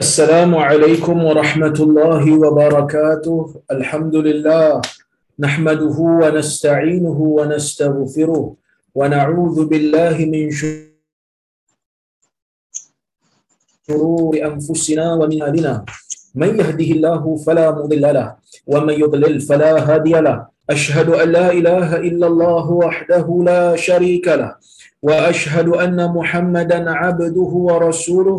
السلام عليكم ورحمة الله وبركاته. الحمد لله. نحمده ونستعينه ونستغفره ونعوذ بالله من شرور أنفسنا ومن أهلنا. من يهده الله فلا مضل له ومن يضلل فلا هادي له. أشهد أن لا إله إلا الله وحده لا شريك له. وأشهد أن محمدا عبده ورسوله.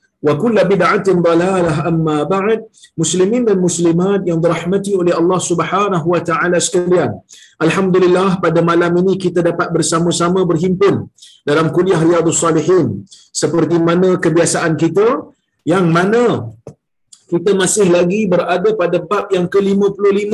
wa kullu bid'atin dalalah amma ba'd. Muslimin dan muslimat yang dirahmati oleh Allah Subhanahu wa taala sekalian. Alhamdulillah pada malam ini kita dapat bersama-sama berhimpun dalam kuliah riyadhus salihin. Seperti mana kebiasaan kita yang mana kita masih lagi berada pada bab yang ke-55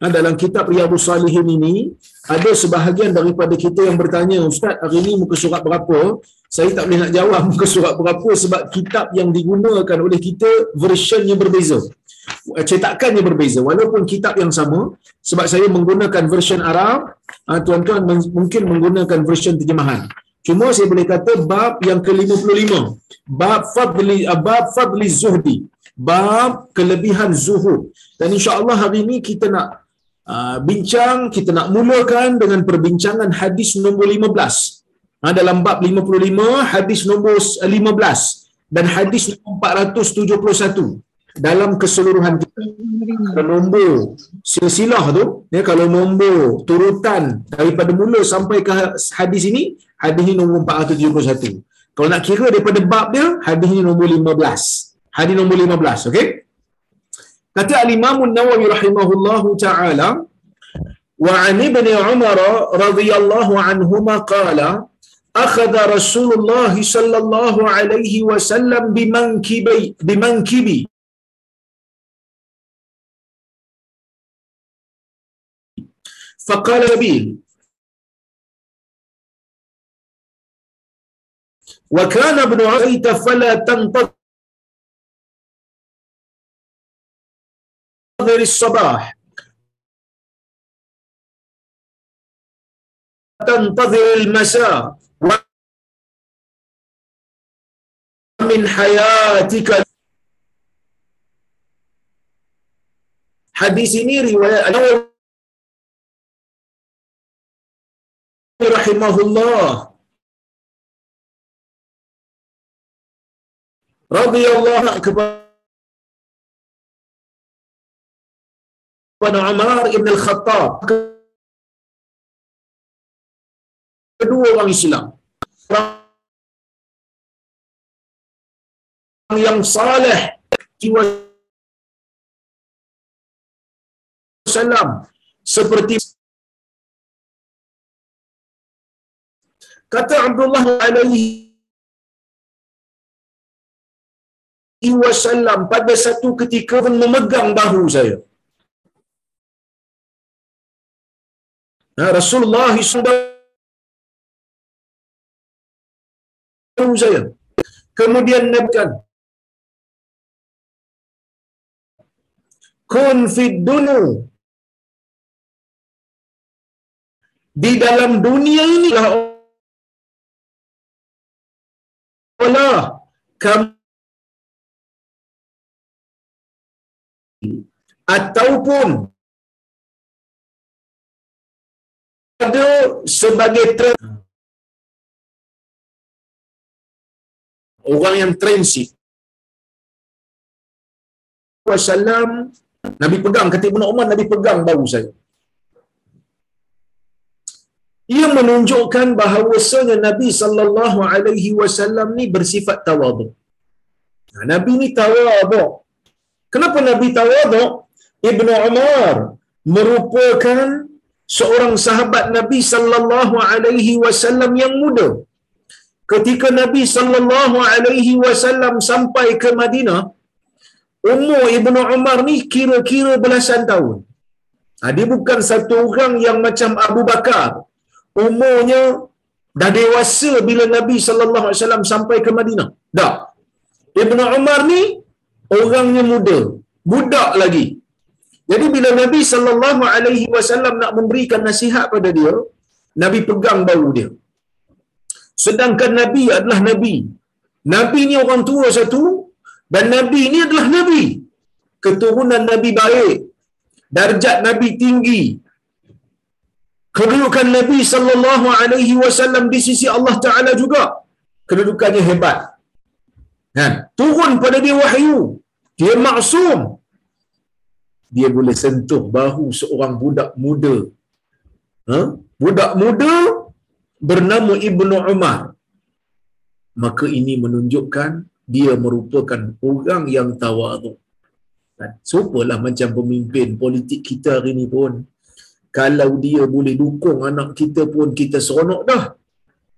Ha, dalam kitab Riyadhus Salihin ini ada sebahagian daripada kita yang bertanya ustaz hari ini muka surat berapa? Saya tak boleh nak jawab muka surat berapa sebab kitab yang digunakan oleh kita versionnya berbeza. Cetakannya berbeza. Walaupun kitab yang sama sebab saya menggunakan version Arab ha, tuan-tuan mungkin menggunakan version terjemahan. Cuma saya boleh kata bab yang ke-55 bab fadli bab fadli zuhdi. Bab kelebihan zuhud. Dan insya-Allah hari ini kita nak uh, bincang kita nak mulakan dengan perbincangan hadis nombor 15 ha, dalam bab 55 hadis nombor 15 dan hadis nombor 471 dalam keseluruhan kita nombor silsilah tu ya kalau nombor turutan daripada mula sampai ke hadis ini hadis ini nombor 471 kalau nak kira daripada bab dia hadis ini nombor 15 hadis nombor 15 okey كتب الإمام النووي رحمه الله تعالى وعن ابن عمر رضي الله عنهما قال أخذ رسول الله صلى الله عليه وسلم بمنكبي, بمنكبي فقال به وكان ابن عيت فلا تنتظر للصباح تنتظر المساء. من حياتك حديث نيري رحمه الله. رضي الله أكبر kepada Umar ibn al-Khattab. Kedua orang Islam. Orang yang saleh jiwa salam seperti kata Abdullah alaihi wasallam pada satu ketika memegang bahu saya Rasulullah SAW saya. Kemudian nabikan kun fid dunu. Di dalam dunia inilah Allah kamu ataupun ada sebagai trend orang yang transit wasallam Nabi pegang kata Ibnu Umar Nabi pegang bahu saya. Ia menunjukkan bahawasanya Nabi sallallahu alaihi wasallam ni bersifat tawaduk. Nah, Nabi ni tawaduk. Kenapa Nabi tawaduk? Ibnu Umar merupakan seorang sahabat Nabi sallallahu alaihi wasallam yang muda. Ketika Nabi sallallahu alaihi wasallam sampai ke Madinah, umur Ibnu Umar ni kira-kira belasan tahun. Ha, dia bukan satu orang yang macam Abu Bakar. Umurnya dah dewasa bila Nabi sallallahu alaihi wasallam sampai ke Madinah. Tak. Ibnu Umar ni orangnya muda, budak lagi. Jadi bila Nabi sallallahu alaihi wasallam nak memberikan nasihat pada dia, Nabi pegang bahu dia. Sedangkan Nabi adalah Nabi. Nabi ni orang tua satu dan Nabi ni adalah Nabi. Keturunan Nabi baik. Darjat Nabi tinggi. Kedudukan Nabi sallallahu alaihi wasallam di sisi Allah Taala juga kedudukannya hebat. Kan? Turun pada dia wahyu. Dia maksum. Dia boleh sentuh bahu seorang budak muda. Ha? Budak muda bernama Ibnu Umar. Maka ini menunjukkan dia merupakan orang yang tawaduk. Kan? Supalah macam pemimpin politik kita hari ini pun. Kalau dia boleh dukung anak kita pun kita seronok dah.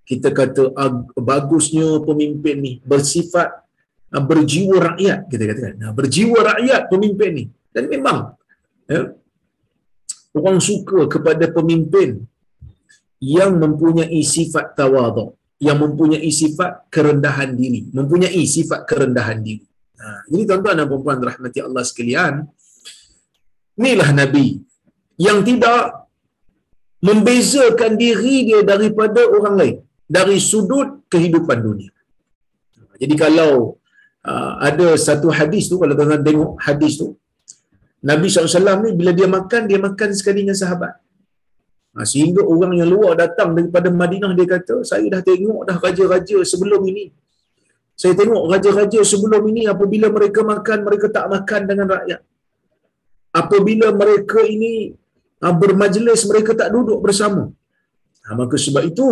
Kita kata bagusnya pemimpin ni bersifat ah, berjiwa rakyat kita katakan. Nah, berjiwa rakyat pemimpin ni. Dan memang ya, orang suka kepada pemimpin yang mempunyai sifat tawaduk yang mempunyai sifat kerendahan diri, mempunyai sifat kerendahan diri. Ha, jadi tuan-tuan dan puan-puan rahmati Allah sekalian, inilah Nabi yang tidak membezakan diri dia daripada orang lain dari sudut kehidupan dunia. Jadi kalau uh, ada satu hadis tu, kalau tuan-tuan tengok hadis tu, Nabi SAW ni bila dia makan, dia makan sekali dengan sahabat. Ha, sehingga orang yang luar datang daripada Madinah dia kata, saya dah tengok dah raja-raja sebelum ini. Saya tengok raja-raja sebelum ini apabila mereka makan, mereka tak makan dengan rakyat. Apabila mereka ini ha, bermajlis, mereka tak duduk bersama. Ha, maka sebab itu,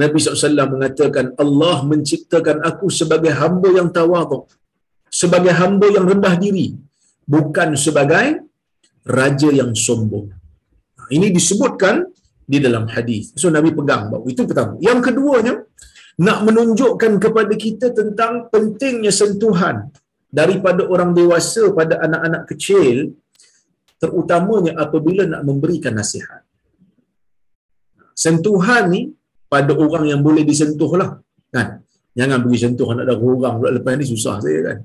Nabi SAW mengatakan, Allah menciptakan aku sebagai hamba yang tawaduk. Sebagai hamba yang rendah diri. Bukan sebagai raja yang sombong. Ini disebutkan di dalam hadis. So Nabi pegang bau. Itu pertama. Yang keduanya nak menunjukkan kepada kita tentang pentingnya sentuhan daripada orang dewasa pada anak-anak kecil terutamanya apabila nak memberikan nasihat. Sentuhan ni pada orang yang boleh disentuh lah. Kan? Jangan beri sentuh anak dah orang pula lepas ni susah saya kan.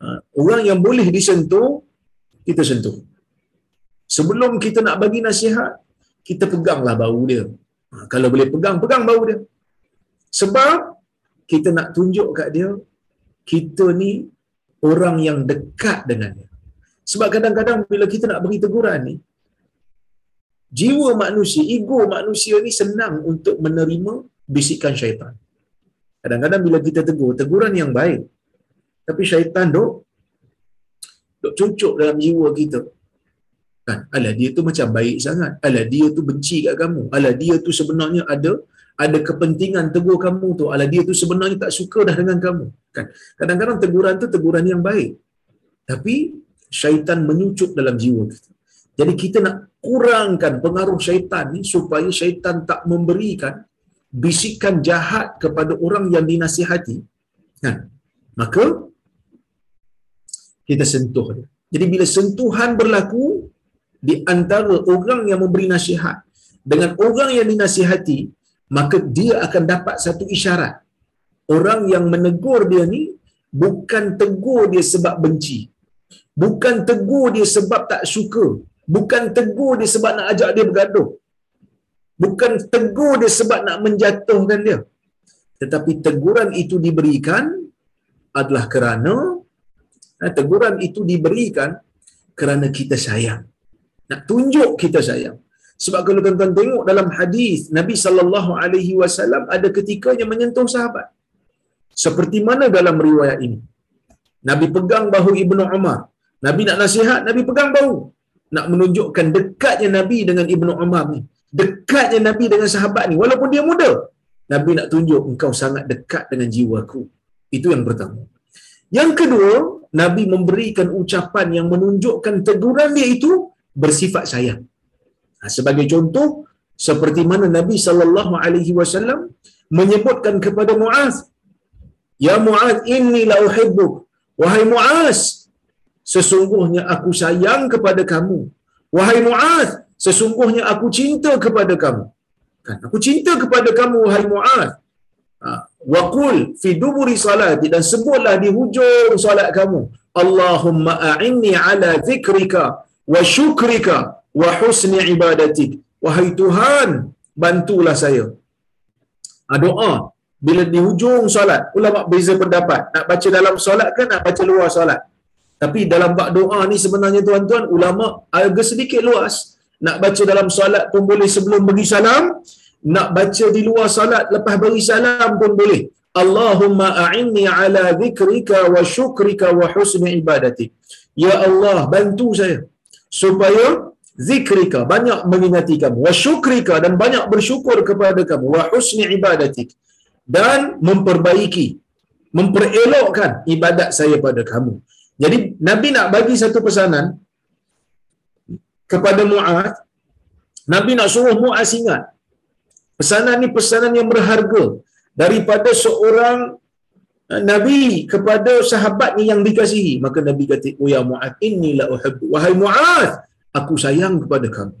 Ha, orang yang boleh disentuh, kita sentuh sebelum kita nak bagi nasihat, kita peganglah bau dia. Ha, kalau boleh pegang, pegang bau dia. Sebab kita nak tunjuk kat dia, kita ni orang yang dekat dengan dia. Sebab kadang-kadang bila kita nak beri teguran ni, jiwa manusia, ego manusia ni senang untuk menerima bisikan syaitan. Kadang-kadang bila kita tegur, teguran yang baik. Tapi syaitan duk, duk cucuk dalam jiwa kita. Kan? Alah dia tu macam baik sangat. Alah dia tu benci kat kamu. Alah dia tu sebenarnya ada ada kepentingan tegur kamu tu. Alah dia tu sebenarnya tak suka dah dengan kamu. Kan? Kadang-kadang teguran tu teguran yang baik. Tapi syaitan menyucuk dalam jiwa kita. Jadi kita nak kurangkan pengaruh syaitan ni supaya syaitan tak memberikan bisikan jahat kepada orang yang dinasihati. Kan? Maka kita sentuh dia. Jadi bila sentuhan berlaku di antara orang yang memberi nasihat dengan orang yang dinasihati maka dia akan dapat satu isyarat. Orang yang menegur dia ni bukan tegur dia sebab benci. Bukan tegur dia sebab tak suka. Bukan tegur dia sebab nak ajak dia bergaduh. Bukan tegur dia sebab nak menjatuhkan dia. Tetapi teguran itu diberikan adalah kerana teguran itu diberikan kerana kita sayang nak tunjuk kita sayang. Sebab kalau tuan-tuan tengok dalam hadis Nabi sallallahu alaihi wasallam ada ketikanya menyentuh sahabat. Seperti mana dalam riwayat ini? Nabi pegang bahu Ibnu Umar. Nabi nak nasihat, Nabi pegang bahu. Nak menunjukkan dekatnya Nabi dengan Ibnu Umar ni. Dekatnya Nabi dengan sahabat ni. Walaupun dia muda. Nabi nak tunjuk engkau sangat dekat dengan jiwaku. Itu yang pertama. Yang kedua, Nabi memberikan ucapan yang menunjukkan teguran dia itu bersifat sayang. Ha, sebagai contoh, seperti mana Nabi sallallahu alaihi wasallam menyebutkan kepada Muaz, "Ya Muaz, inni la uhibbuk." Wahai Muaz, sesungguhnya aku sayang kepada kamu. Wahai Muaz, sesungguhnya aku cinta kepada kamu. Kan, aku cinta kepada kamu wahai Muaz. Ha, wa qul fi duburi salati dan sebutlah di hujung solat kamu, Allahumma a'inni ala zikrika wa syukrika wa husni ibadatik. Wahai Tuhan, bantulah saya. Ha, doa bila di hujung solat, ulama beza pendapat. Nak baca dalam solat ke nak baca luar solat? Tapi dalam bab doa ni sebenarnya tuan-tuan, ulama agak sedikit luas. Nak baca dalam solat pun boleh sebelum bagi salam. Nak baca di luar solat lepas bagi salam pun boleh. Allahumma a'inni ala zikrika wa syukrika wa husni ibadati. Ya Allah, bantu saya. Supaya zikrika, banyak mengingati kamu. Wa syukrika, dan banyak bersyukur kepada kamu. Wa husni ibadati. Dan memperbaiki, memperelokkan ibadat saya pada kamu. Jadi Nabi nak bagi satu pesanan kepada Muaz. Nabi nak suruh Muaz ingat. Pesanan ni pesanan yang berharga daripada seorang eh, Nabi kepada sahabat ni yang dikasihi. Maka Nabi kata, "Oh ya Muaz, la uhibbu." Wahai Muaz, aku sayang kepada kamu.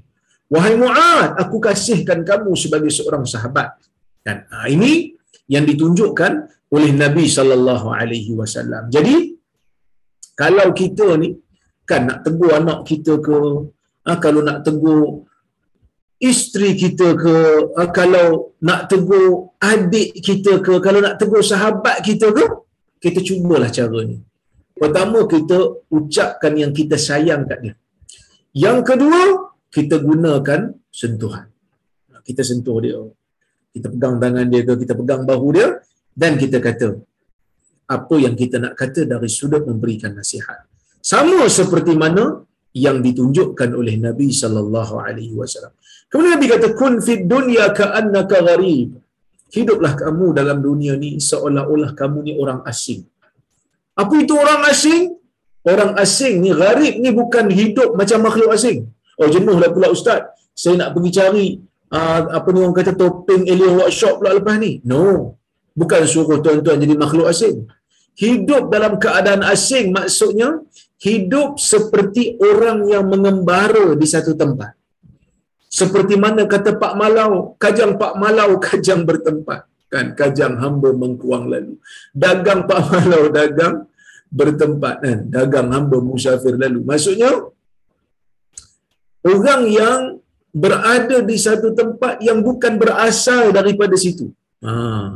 Wahai Muaz, aku kasihkan kamu sebagai seorang sahabat. Dan ha, ini yang ditunjukkan oleh Nabi sallallahu alaihi wasallam. Jadi kalau kita ni kan nak tegur anak kita ke ha, kalau nak tegur isteri kita ke ha, kalau nak tegur adik kita ke kalau nak tegur sahabat kita ke kita cubalah cara ni pertama kita ucapkan yang kita sayang kat dia yang kedua kita gunakan sentuhan kita sentuh dia kita pegang tangan dia ke kita pegang bahu dia dan kita kata apa yang kita nak kata dari sudut memberikan nasihat. Sama seperti mana yang ditunjukkan oleh Nabi sallallahu alaihi wasallam. Kemudian Nabi kata kun fid dunya ka'annaka gharib. Hiduplah kamu dalam dunia ni seolah-olah kamu ni orang asing. Apa itu orang asing? Orang asing ni gharib ni bukan hidup macam makhluk asing. Oh jenuhlah pula ustaz. Saya nak pergi cari uh, apa ni orang kata topeng alien workshop pula lepas ni. No. Bukan suruh tuan-tuan jadi makhluk asing hidup dalam keadaan asing maksudnya hidup seperti orang yang mengembara di satu tempat. Seperti mana kata Pak Malau, kajang Pak Malau kajang bertempat. Kan kajang hamba mengkuang lalu. Dagang Pak Malau dagang bertempat kan. Dagang hamba musafir lalu. Maksudnya orang yang berada di satu tempat yang bukan berasal daripada situ. Ha,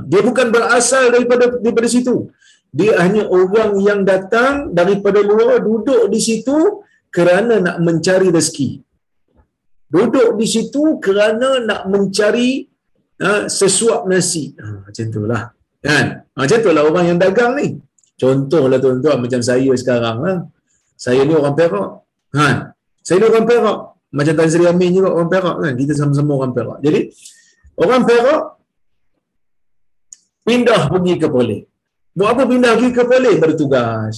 dia bukan berasal daripada daripada situ dia hanya orang yang datang daripada luar duduk di situ kerana nak mencari rezeki. Duduk di situ kerana nak mencari ha, sesuap nasi. Ha, macam itulah. Kan? Ha, macam itulah orang yang dagang ni. Contohlah tuan-tuan macam saya sekarang. Ha. Saya ni orang Perak. Ha. Saya ni orang Perak. Macam Tan Sri Amin juga orang Perak. Kan? Kita sama-sama orang Perak. Jadi, orang Perak pindah pergi ke Perlis. Buat apa pindah pergi ke Perlis bertugas.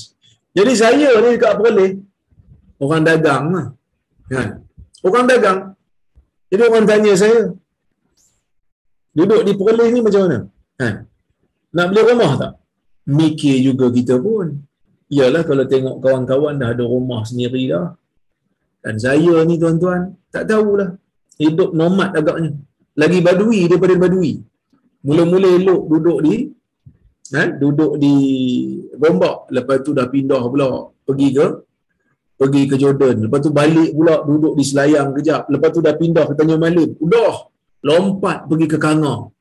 Jadi saya ni dekat Perlis, orang dagang lah. Kan? Orang dagang. Jadi orang tanya saya, duduk di Perlis ni macam mana? Kan? Nak beli rumah tak? Mikir juga kita pun. Iyalah kalau tengok kawan-kawan dah ada rumah sendiri dah. Dan saya ni tuan-tuan, tak tahulah. Hidup nomad agaknya. Lagi badui daripada badui. Mula-mula elok duduk di eh, duduk di Gombak lepas tu dah pindah pula pergi ke pergi ke Jordan. Lepas tu balik pula duduk di Selayang kejap. Lepas tu dah pindah ke Tanjung Malim udah. Lompat pergi ke Kangor.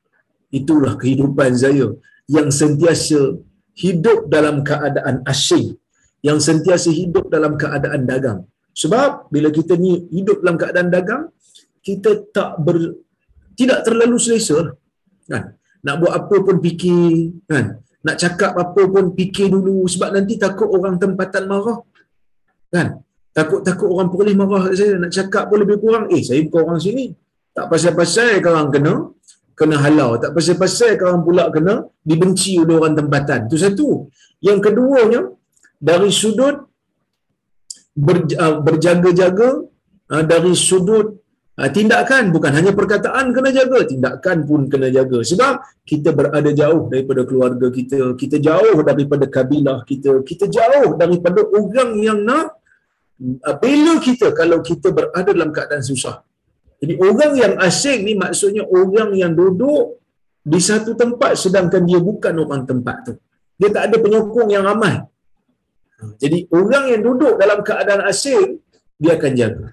Itulah kehidupan saya yang sentiasa hidup dalam keadaan asing yang sentiasa hidup dalam keadaan dagang. Sebab bila kita ni hidup dalam keadaan dagang kita tak ber, tidak terlalu selesa. Kan? Nak buat apa pun fikir kan? Nak cakap apa pun fikir dulu. Sebab nanti takut orang tempatan marah Kan? Takut-takut orang perlis marah kat saya nak cakap pun lebih kurang. Eh, saya bukan orang sini. Tak pasal-pasal korang kena kena halau. Tak pasal-pasal korang pula kena dibenci oleh orang tempatan. Itu satu. Yang keduanya, dari sudut uh, berjaga-jaga, uh, dari sudut uh, tindakan, bukan hanya perkataan kena jaga, tindakan pun kena jaga. Sebab kita berada jauh daripada keluarga kita, kita jauh daripada kabilah kita, kita jauh daripada orang yang nak bela kita kalau kita berada dalam keadaan susah. Jadi orang yang asing ni maksudnya orang yang duduk di satu tempat sedangkan dia bukan orang tempat tu. Dia tak ada penyokong yang ramai. Jadi orang yang duduk dalam keadaan asing, dia akan jaga.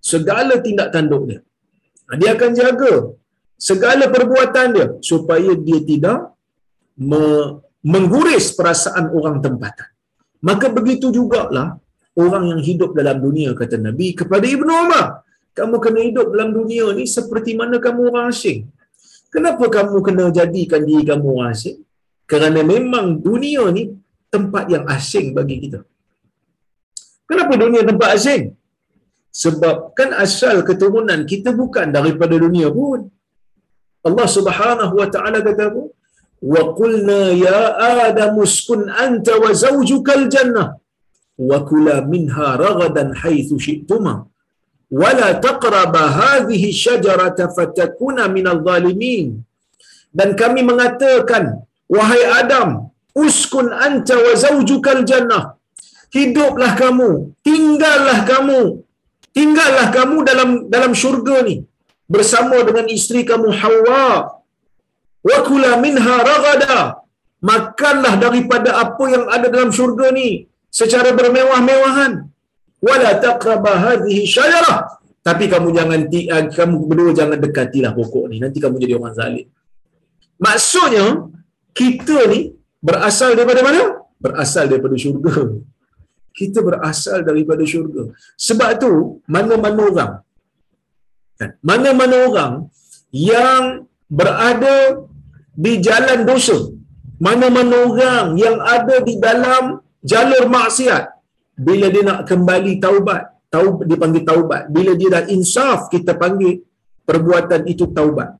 Segala tindak tanduk dia. Dia akan jaga segala perbuatan dia supaya dia tidak me- mengguris perasaan orang tempatan. Maka begitu jugalah orang yang hidup dalam dunia, kata Nabi kepada Ibnu Umar kamu kena hidup dalam dunia ni seperti mana kamu orang asing. Kenapa kamu kena jadikan diri kamu orang asing? Kerana memang dunia ni tempat yang asing bagi kita. Kenapa dunia tempat asing? Sebab kan asal keturunan kita bukan daripada dunia pun. Allah Subhanahu wa taala kata apa? Wa qulna ya Adam uskun anta wa zawjukal jannah wa kula minha ragadan haitsu syi'tuma wala taqraba hadhihi syajarata fatakuna minal zalimin. Dan kami mengatakan wahai Adam uskun anta wa zawjukal jannah. Hiduplah kamu tinggallah kamu tinggallah kamu dalam dalam syurga ni. Bersama dengan isteri kamu Hawa. Wa kula minha ragada makanlah daripada apa yang ada dalam syurga ni secara bermewah-mewahan. Wala taqraba hadhihi syajarah tapi kamu jangan uh, kamu berdua jangan dekatilah pokok ni. Nanti kamu jadi orang zalim. Maksudnya kita ni berasal daripada mana? Berasal daripada syurga. Kita berasal daripada syurga. Sebab tu mana-mana orang kan? Mana-mana orang yang berada di jalan dosa. Mana-mana orang yang ada di dalam jalur maksiat. Bila dia nak kembali taubat taubat dipanggil taubat. Bila dia dah insaf kita panggil perbuatan itu taubat.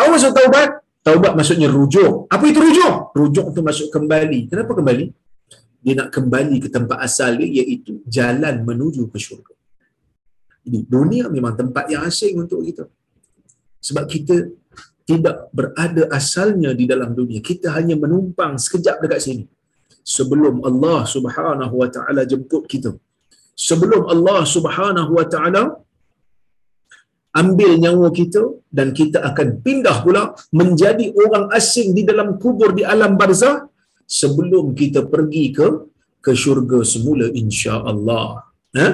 Apa maksud taubat? Taubat maksudnya rujuk. Apa itu rujuk? Rujuk tu maksud kembali. Kenapa kembali? Dia nak kembali ke tempat asal dia iaitu jalan menuju ke syurga. Jadi dunia memang tempat yang asing untuk kita. Sebab kita tidak berada asalnya di dalam dunia. Kita hanya menumpang sekejap dekat sini sebelum Allah Subhanahu wa taala jemput kita sebelum Allah Subhanahu wa taala ambil nyawa kita dan kita akan pindah pula menjadi orang asing di dalam kubur di alam barzah sebelum kita pergi ke ke syurga semula insya-Allah. Ha?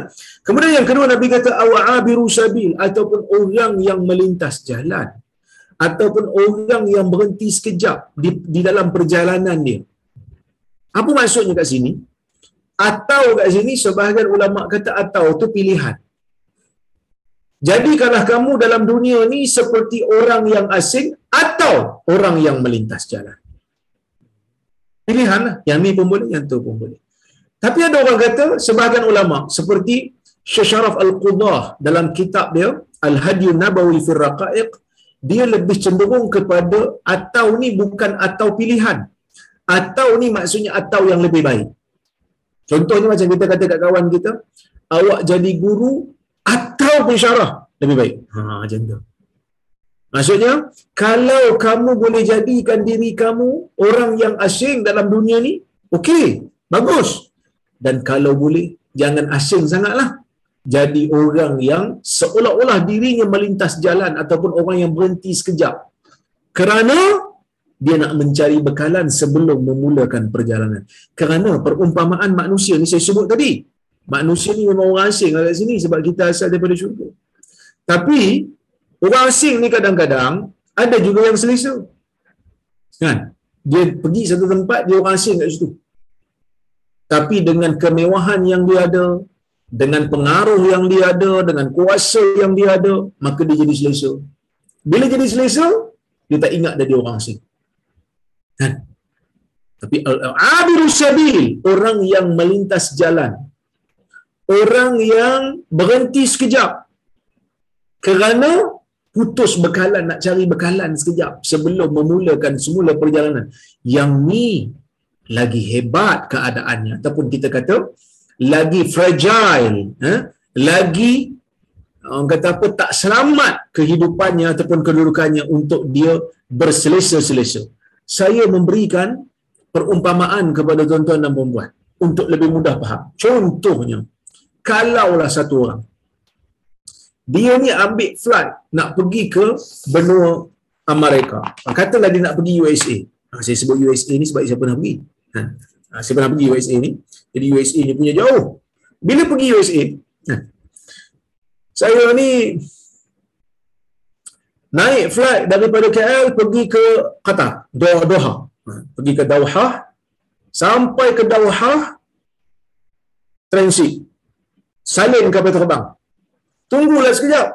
Kemudian yang kedua Nabi kata awabiru sabil ataupun orang yang melintas jalan ataupun orang yang berhenti sekejap di, di dalam perjalanan dia. Apa maksudnya kat sini? Atau kat sini sebahagian ulama kata atau tu pilihan. Jadikanlah kamu dalam dunia ni seperti orang yang asing atau orang yang melintas jalan. Pilihan lah. Yang ni pun boleh, yang tu pun boleh. Tapi ada orang kata, sebahagian ulama seperti Syekh Al-Qudah dalam kitab dia, Al-Hadi Nabawi Fir Raqaiq, dia lebih cenderung kepada atau ni bukan atau pilihan. Atau ni maksudnya atau yang lebih baik. Contohnya macam kita kata kat kawan kita, awak jadi guru atau pensyarah lebih baik. Ha, macam tu. Maksudnya, kalau kamu boleh jadikan diri kamu orang yang asing dalam dunia ni, okey, bagus. Dan kalau boleh, jangan asing sangatlah. Jadi orang yang seolah-olah dirinya melintas jalan ataupun orang yang berhenti sekejap. Kerana dia nak mencari bekalan sebelum memulakan perjalanan. Kerana perumpamaan manusia ni saya sebut tadi. Manusia ni memang orang asing kat sini sebab kita asal daripada syurga. Tapi orang asing ni kadang-kadang ada juga yang selesa. Kan? Dia pergi satu tempat dia orang asing kat situ. Tapi dengan kemewahan yang dia ada, dengan pengaruh yang dia ada, dengan kuasa yang dia ada, maka dia jadi selesa. Bila jadi selesa, dia tak ingat dia orang asing. Kan? Tapi al-abiru sabil, orang yang melintas jalan, orang yang berhenti sekejap. Kerana putus bekalan nak cari bekalan sekejap sebelum memulakan semula perjalanan. Yang ni lagi hebat keadaannya. Ataupun kita kata lagi fragile eh? lagi orang kata apa tak selamat kehidupannya ataupun kedudukannya untuk dia berselesa-selesa saya memberikan perumpamaan kepada tuan-tuan dan puan untuk lebih mudah faham contohnya kalaulah satu orang dia ni ambil flight nak pergi ke benua Amerika. Katalah dia nak pergi USA. Ha, saya sebut USA ni sebab saya pernah pergi. Ha, ha, saya pernah pergi USA ni. Jadi USA ni punya jauh. Bila pergi USA, ha, saya ni naik flight daripada KL pergi ke Qatar, Doha. Ha, pergi ke Doha. Sampai ke Doha, transit. Salin kapal terbang. Tunggulah sekejap.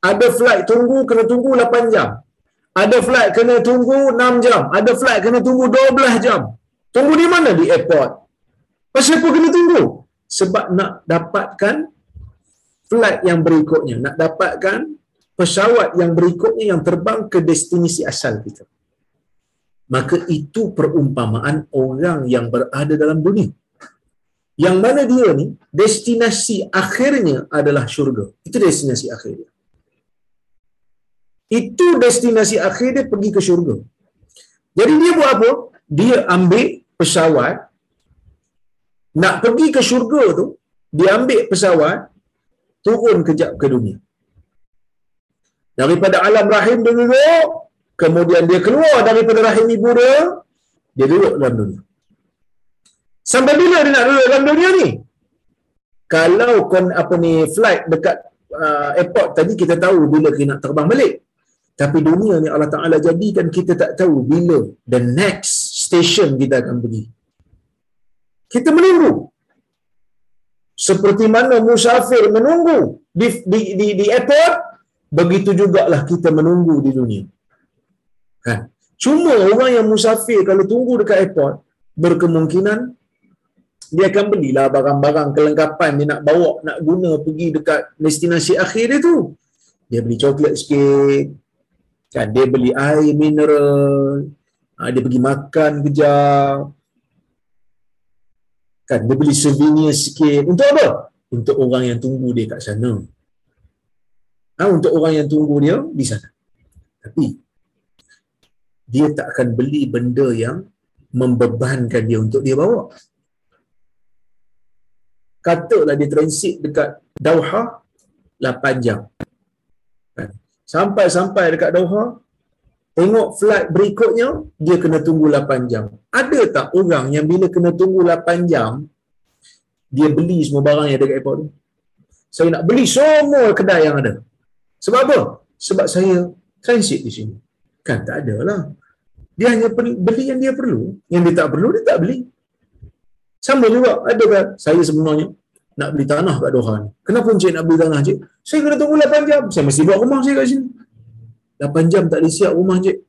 Ada flight tunggu, kena tunggu 8 jam. Ada flight kena tunggu 6 jam. Ada flight kena tunggu 12 jam. Tunggu di mana? Di airport. Pasal apa kena tunggu? Sebab nak dapatkan flight yang berikutnya. Nak dapatkan pesawat yang berikutnya yang terbang ke destinasi asal kita. Maka itu perumpamaan orang yang berada dalam dunia yang mana dia ni destinasi akhirnya adalah syurga. Itu destinasi akhir dia. Itu destinasi akhir dia pergi ke syurga. Jadi dia buat apa? Dia ambil pesawat nak pergi ke syurga tu, dia ambil pesawat turun kejap ke dunia. Daripada alam rahim dia duduk, kemudian dia keluar daripada rahim ibu dia, dia duduk dalam dunia. Sampai bila dia nak duduk dalam dunia ni? Kalau kon apa ni flight dekat uh, airport tadi kita tahu bila kita nak terbang balik. Tapi dunia ni Allah Taala jadikan kita tak tahu bila the next station kita akan pergi. Kita menunggu. Seperti mana musafir menunggu di di di, di airport, begitu jugalah kita menunggu di dunia. Kan? Cuma orang yang musafir kalau tunggu dekat airport berkemungkinan dia akan belilah barang-barang kelengkapan dia nak bawa nak guna pergi dekat destinasi akhir dia tu. Dia beli coklat sikit. Kan? Dia beli air mineral. Ha, dia pergi makan kejap. Kan? Dia beli souvenir sikit. Untuk apa? Untuk orang yang tunggu dia kat sana ha, untuk orang yang tunggu dia di sana tapi dia tak akan beli benda yang membebankan dia untuk dia bawa katalah dia transit dekat Doha 8 jam. Kan? Sampai-sampai dekat Doha, tengok flight berikutnya, dia kena tunggu 8 jam. Ada tak orang yang bila kena tunggu 8 jam, dia beli semua barang yang ada dekat airport tu? Saya nak beli semua kedai yang ada. Sebab apa? Sebab saya transit di sini. Kan tak ada lah. Dia hanya beli yang dia perlu. Yang dia tak perlu, dia tak beli. Sama juga, ada kan? Saya sebenarnya nak beli tanah kat Doha ni. Kenapa Encik nak beli tanah, Encik? Saya kena tunggu 8 jam. Saya mesti buat rumah saya kat sini. 8 jam tak disiap rumah, Encik.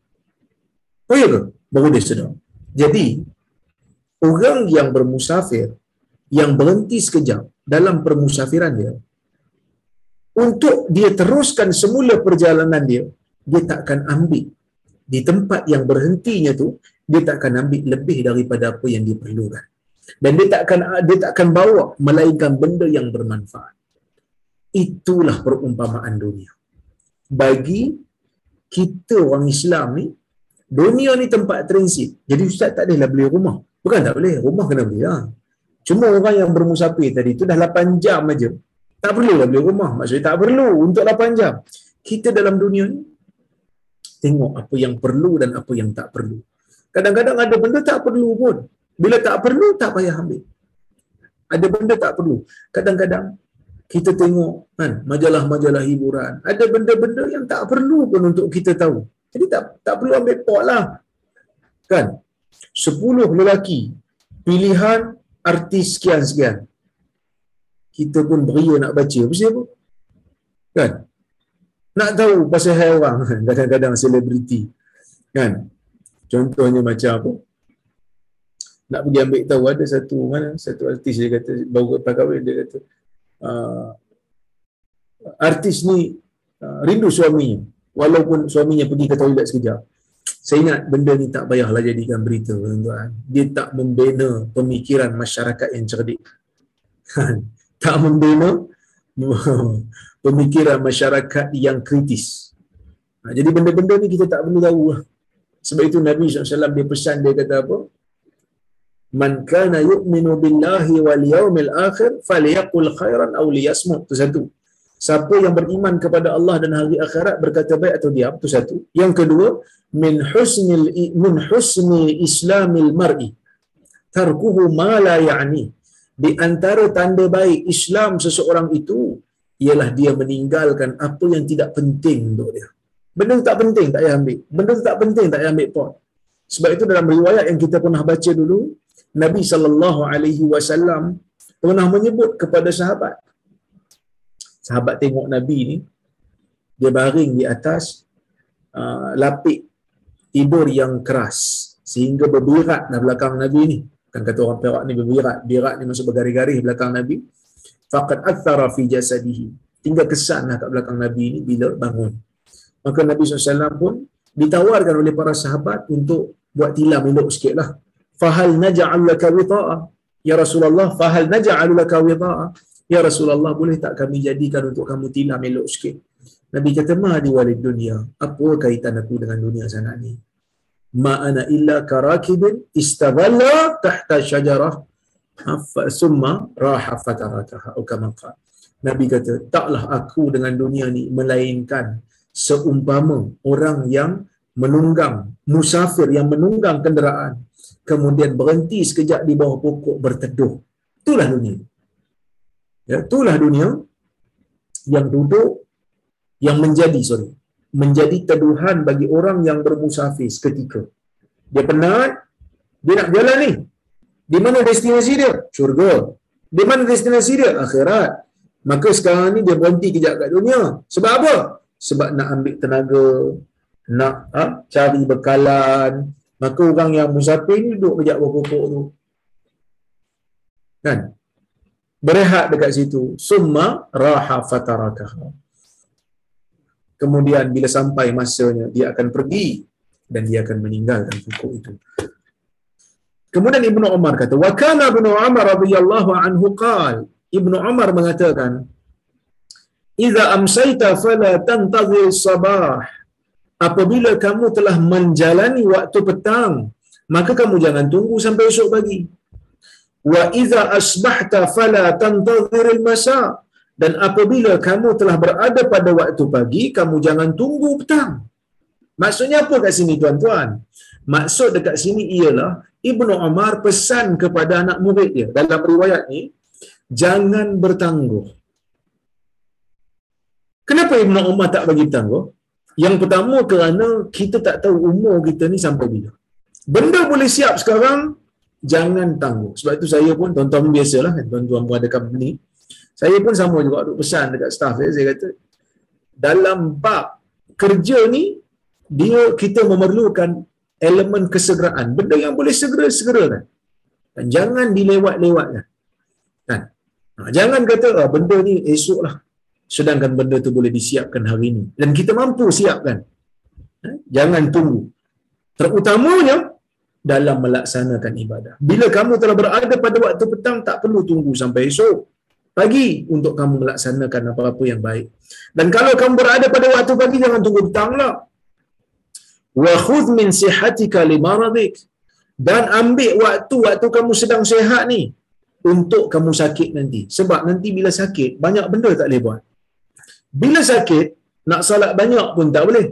Oh iya ke? Baru dia sedar. Jadi, orang yang bermusafir, yang berhenti sekejap dalam permusafiran dia, untuk dia teruskan semula perjalanan dia, dia tak akan ambil. Di tempat yang berhentinya tu, dia tak akan ambil lebih daripada apa yang dia perlukan. Dan dia tak akan dia tak akan bawa melainkan benda yang bermanfaat. Itulah perumpamaan dunia. Bagi kita orang Islam ni dunia ni tempat transit. Jadi ustaz tak bolehlah beli rumah. Bukan tak boleh rumah kena beli lah. Cuma orang yang bermusafir tadi tu dah 8 jam aja tak perlulah beli rumah maksudnya tak perlu untuk 8 jam kita dalam dunia ni tengok apa yang perlu dan apa yang tak perlu kadang-kadang ada benda tak perlu pun bila tak perlu, tak payah ambil. Ada benda tak perlu. Kadang-kadang kita tengok kan majalah-majalah hiburan. Ada benda-benda yang tak perlu pun untuk kita tahu. Jadi tak tak perlu ambil pot lah. Kan? Sepuluh lelaki. Pilihan artis sekian-sekian. Kita pun beria nak baca. Apa apa? Kan? Nak tahu pasal haiwan. Kadang-kadang selebriti. Kan? Contohnya macam apa? nak pergi ambil tahu ada satu mana satu artis dia kata baru lepas kahwin dia kata uh, artis ni uh, rindu suaminya walaupun suaminya pergi ke toilet sekejap saya ingat benda ni tak payahlah jadikan berita tuan dia tak membina pemikiran masyarakat yang cerdik tak membina pemikiran masyarakat yang kritis. Ha, jadi benda-benda ni kita tak perlu tahu lah. sebab itu Nabi SAW dia pesan dia kata apa? Man kana yu'minu billahi wal yawmil akhir falyaqul khairan aw liyasmut. Tu satu. Siapa yang beriman kepada Allah dan hari akhirat berkata baik atau diam tu satu. Yang kedua min husnil min husni islamil mar'i tarkuhu ma la ya'ni di antara tanda baik Islam seseorang itu ialah dia meninggalkan apa yang tidak penting untuk dia. Benda tak penting tak payah ambil. Benda tak penting tak payah ambil pot. Sebab itu dalam riwayat yang kita pernah baca dulu, Nabi sallallahu alaihi wasallam pernah menyebut kepada sahabat. Sahabat tengok Nabi ni dia baring di atas uh, lapik tidur yang keras sehingga berbirat dalam belakang Nabi ni. Kan kata orang Perak ni berbirat, birat ni masuk bergaris-garis belakang Nabi. Faqad athara fi jasadihi. Tinggal kesanlah kat belakang Nabi ni bila bangun. Maka Nabi SAW pun ditawarkan oleh para sahabat untuk buat tilam elok sikit lah fahal naj'al laka wita'a ya Rasulullah fahal naj'al laka wita'a ya Rasulullah boleh tak kami jadikan untuk kamu tilam elok sikit Nabi kata ma di walid dunia apa kaitan aku dengan dunia sana ni ma ana illa karakibin istadalla tahta syajarah fa summa raha fatarakaha atau kama Nabi kata taklah aku dengan dunia ni melainkan seumpama orang yang menunggang musafir yang menunggang kenderaan kemudian berhenti sekejap di bawah pokok berteduh. Itulah dunia. Ya, itulah dunia yang duduk yang menjadi sorry, menjadi teduhan bagi orang yang bermusafir seketika. Dia penat, dia nak jalan ni. Di mana destinasi dia? Syurga. Di mana destinasi dia? Akhirat. Maka sekarang ni dia berhenti kejap kat dunia. Sebab apa? Sebab nak ambil tenaga, nak ha, cari bekalan, Maka orang yang musafir ni duduk kejap bawah pokok tu. Kan? Berehat dekat situ. Summa raha fatarakaha. Kemudian bila sampai masanya, dia akan pergi dan dia akan meninggalkan pokok itu. Kemudian Ibnu Umar kata, "Wa kana Ibnu Umar radhiyallahu anhu qal." Ibnu Umar mengatakan, "Idza amsayta fala tantazir sabah." apabila kamu telah menjalani waktu petang maka kamu jangan tunggu sampai esok pagi wa iza asbahta fala tantazir al-masa dan apabila kamu telah berada pada waktu pagi kamu jangan tunggu petang maksudnya apa kat sini tuan-tuan maksud dekat sini ialah Ibnu Umar pesan kepada anak murid dia dalam riwayat ni jangan bertangguh kenapa Ibnu Umar tak bagi bertangguh yang pertama kerana kita tak tahu umur kita ni sampai bila. Benda boleh siap sekarang, jangan tangguh. Sebab itu saya pun, tuan-tuan biasalah kan, tuan-tuan ada company. Saya pun sama juga duk pesan dekat staff saya, saya kata, dalam bab kerja ni, dia kita memerlukan elemen kesegeraan. Benda yang boleh segera-segera kan. Dan jangan dilewat-lewatkan. Kan? Ha, jangan kata, ah, benda ni esok lah sedangkan benda tu boleh disiapkan hari ini dan kita mampu siapkan ha? jangan tunggu terutamanya dalam melaksanakan ibadah bila kamu telah berada pada waktu petang tak perlu tunggu sampai esok pagi untuk kamu melaksanakan apa-apa yang baik dan kalau kamu berada pada waktu pagi jangan tunggu petang lah wa khudh min sihatika limaradik dan ambil waktu waktu kamu sedang sehat ni untuk kamu sakit nanti sebab nanti bila sakit banyak benda tak boleh buat bila sakit, nak salat banyak pun tak boleh.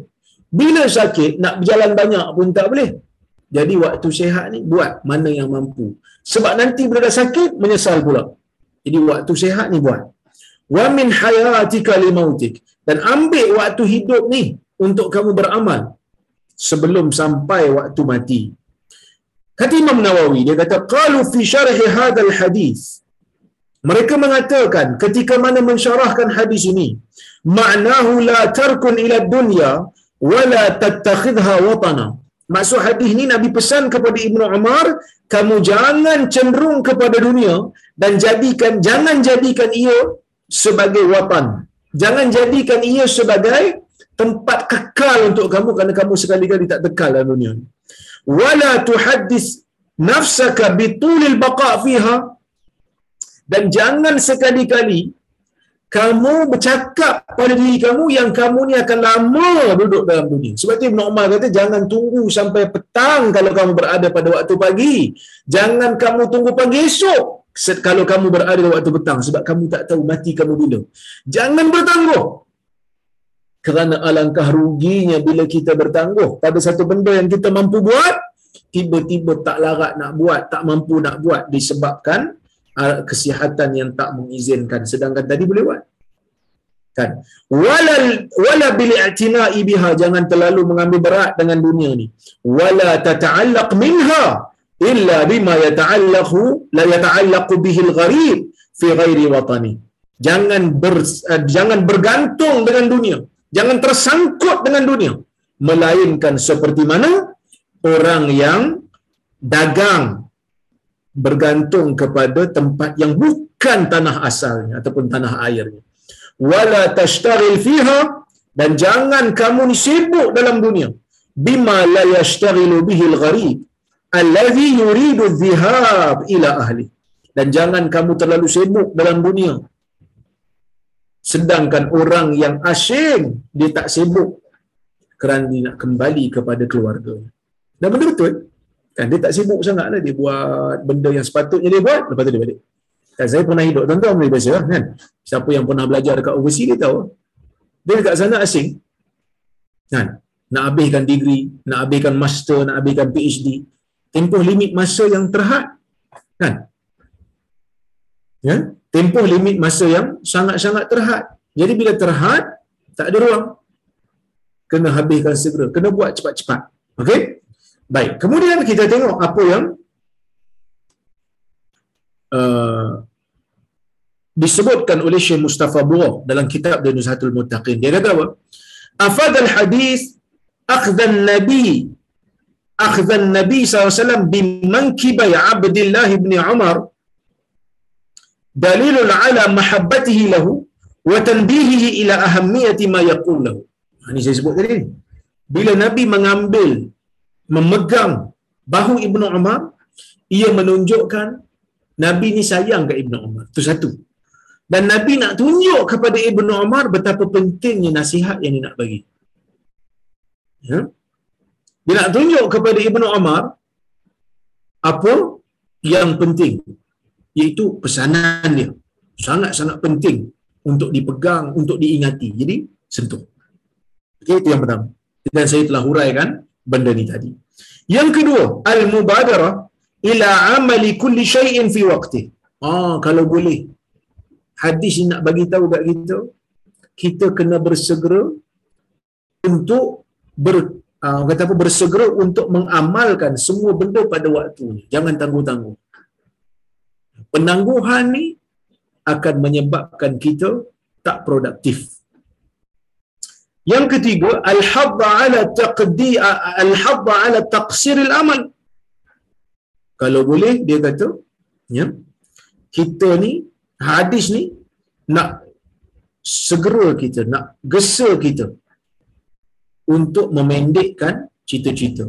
Bila sakit, nak berjalan banyak pun tak boleh. Jadi waktu sehat ni, buat mana yang mampu. Sebab nanti bila dah sakit, menyesal pula. Jadi waktu sehat ni buat. Wa min hayatika limautik. Dan ambil waktu hidup ni untuk kamu beramal sebelum sampai waktu mati. Kata Imam Nawawi, dia kata, Qalu fi syarhi hadal hadis. Mereka mengatakan ketika mana mensyarahkan hadis ini, ma'nahu la tarkun ila dunya wa la tattakhidha watana. Maksud hadis ni Nabi pesan kepada Ibnu Umar, kamu jangan cenderung kepada dunia dan jadikan jangan jadikan ia sebagai watan. Jangan jadikan ia sebagai tempat kekal untuk kamu kerana kamu sekali-kali tak kekal dalam dunia ni. Wala tuhaddis nafsaka bitulil baqa fiha dan jangan sekali-kali kamu bercakap pada diri kamu yang kamu ni akan lama duduk dalam dunia. Sebab tu Ibn Umar kata jangan tunggu sampai petang kalau kamu berada pada waktu pagi. Jangan kamu tunggu pagi esok kalau kamu berada pada waktu petang sebab kamu tak tahu mati kamu bila. Jangan bertangguh. Kerana alangkah ruginya bila kita bertangguh pada satu benda yang kita mampu buat, tiba-tiba tak larat nak buat, tak mampu nak buat disebabkan kesihatan yang tak mengizinkan. Sedangkan tadi boleh buat? Kan? Wala wala bil i'tina'i biha. Jangan terlalu mengambil berat dengan dunia ni. Wala tata'allaq minha illa bima yata'allaqu la yata'allaqu bihi al-gharib fi ghairi watani. Jangan ber, uh, jangan bergantung dengan dunia. Jangan tersangkut dengan dunia. Melainkan seperti mana? Orang yang dagang bergantung kepada tempat yang bukan tanah asalnya ataupun tanah airnya. Wala tashtaghil fiha dan jangan kamu ni sibuk dalam dunia. Bima la yashtaghilu bihi al-gharib alladhi yuridu dhihab ila ahli. Dan jangan kamu terlalu sibuk dalam dunia. Sedangkan orang yang asing dia tak sibuk kerana dia nak kembali kepada keluarga dan betul betul Kan dia tak sibuk sangatlah dia buat benda yang sepatutnya dia buat lepas tu dia balik. Kan saya pernah hidup tuan-tuan boleh biasa kan. Siapa yang pernah belajar dekat overseas dia tahu. Dia dekat sana asing. Kan? Nak habiskan degree, nak habiskan master, nak habiskan PhD. Tempoh limit masa yang terhad. Kan? Ya? Tempoh limit masa yang sangat-sangat terhad. Jadi bila terhad, tak ada ruang. Kena habiskan segera. Kena buat cepat-cepat. Okay? Baik, kemudian kita tengok apa yang uh, disebutkan oleh Syekh Mustafa Buah dalam kitab dia Nuzhatul Muttaqin. Dia kata apa? Afad al-hadis akhdhan nabi akhdhan nabi SAW bimankibai Abdullah ibn Umar dalilun ala mahabbatihi lahu wa tanbihihi ila ahammiyati ma yaqul lahu. Ini saya sebut tadi. Bila Nabi mengambil memegang bahu Ibnu Umar ia menunjukkan Nabi ni sayang ke Ibnu Umar. Itu satu. Dan Nabi nak tunjuk kepada Ibnu Umar betapa pentingnya nasihat yang dia nak bagi. Ya? Dia nak tunjuk kepada Ibnu Umar apa yang penting iaitu pesanan dia. Sangat-sangat penting untuk dipegang, untuk diingati. Jadi, sentuh. Okay, itu yang pertama. Dan saya telah huraikan benda ni tadi. Yang kedua, al-mubadarah ila amali kulli syai'in fi waqti. Ah, kalau boleh. Hadis ni nak bagi tahu kat kita, kita kena bersegera untuk ber uh, kata apa bersegera untuk mengamalkan semua benda pada waktunya. Jangan tangguh-tangguh. Penangguhan ni akan menyebabkan kita tak produktif. Yang ketiga, al-hadda ala taqdi al-hadda ala taqsir al-amal. Kalau boleh dia kata, ya. Kita ni hadis ni nak segera kita nak gesa kita untuk memendekkan cita-cita.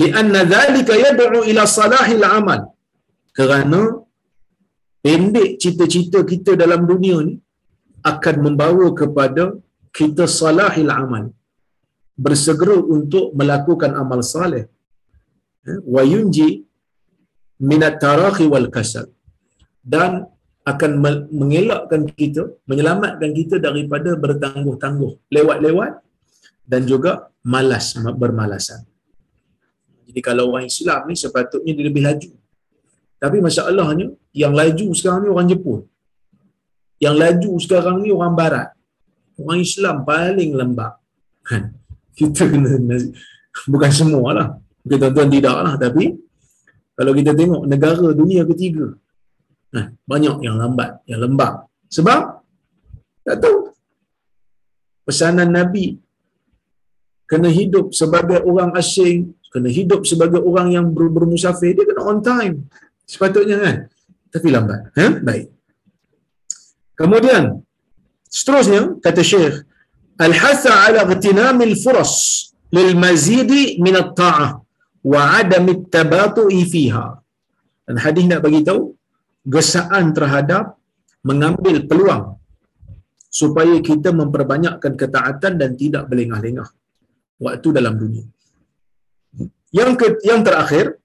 Lianna dhalika yad'u ila salahil amal. Kerana pendek cita-cita kita dalam dunia ni akan membawa kepada kita salahil amal. Bersegera untuk melakukan amal saleh eh, wa yunji minat tarakhi wal kasal. Dan akan mengelakkan kita menyelamatkan kita daripada bertangguh-tangguh lewat-lewat dan juga malas bermalasan. Jadi kalau orang Islam ni sepatutnya dia lebih laju. Tapi masalahnya yang laju sekarang ni orang Jepun. Yang laju sekarang ni orang barat orang Islam paling lembab. Kan? Kita kena bukan semua lah kita tuan-tuan tidak lah tapi kalau kita tengok negara dunia ketiga kan, banyak yang lambat yang lembab. Sebab tak tahu. Pesanan Nabi. Kena hidup sebagai orang asing kena hidup sebagai orang yang ber- bermusafir. Dia kena on time. Sepatutnya kan? Tapi lambat. Ha? baik. Kemudian seterusnya kata syekh al-hatha ala ghtinamil furas lil mazidi min at-ta'ah wa adam at-tabatu'i fiha dan hadis nak bagi tahu gesaan terhadap mengambil peluang supaya kita memperbanyakkan ketaatan dan tidak berlengah-lengah waktu dalam dunia. Yang ke, yang terakhir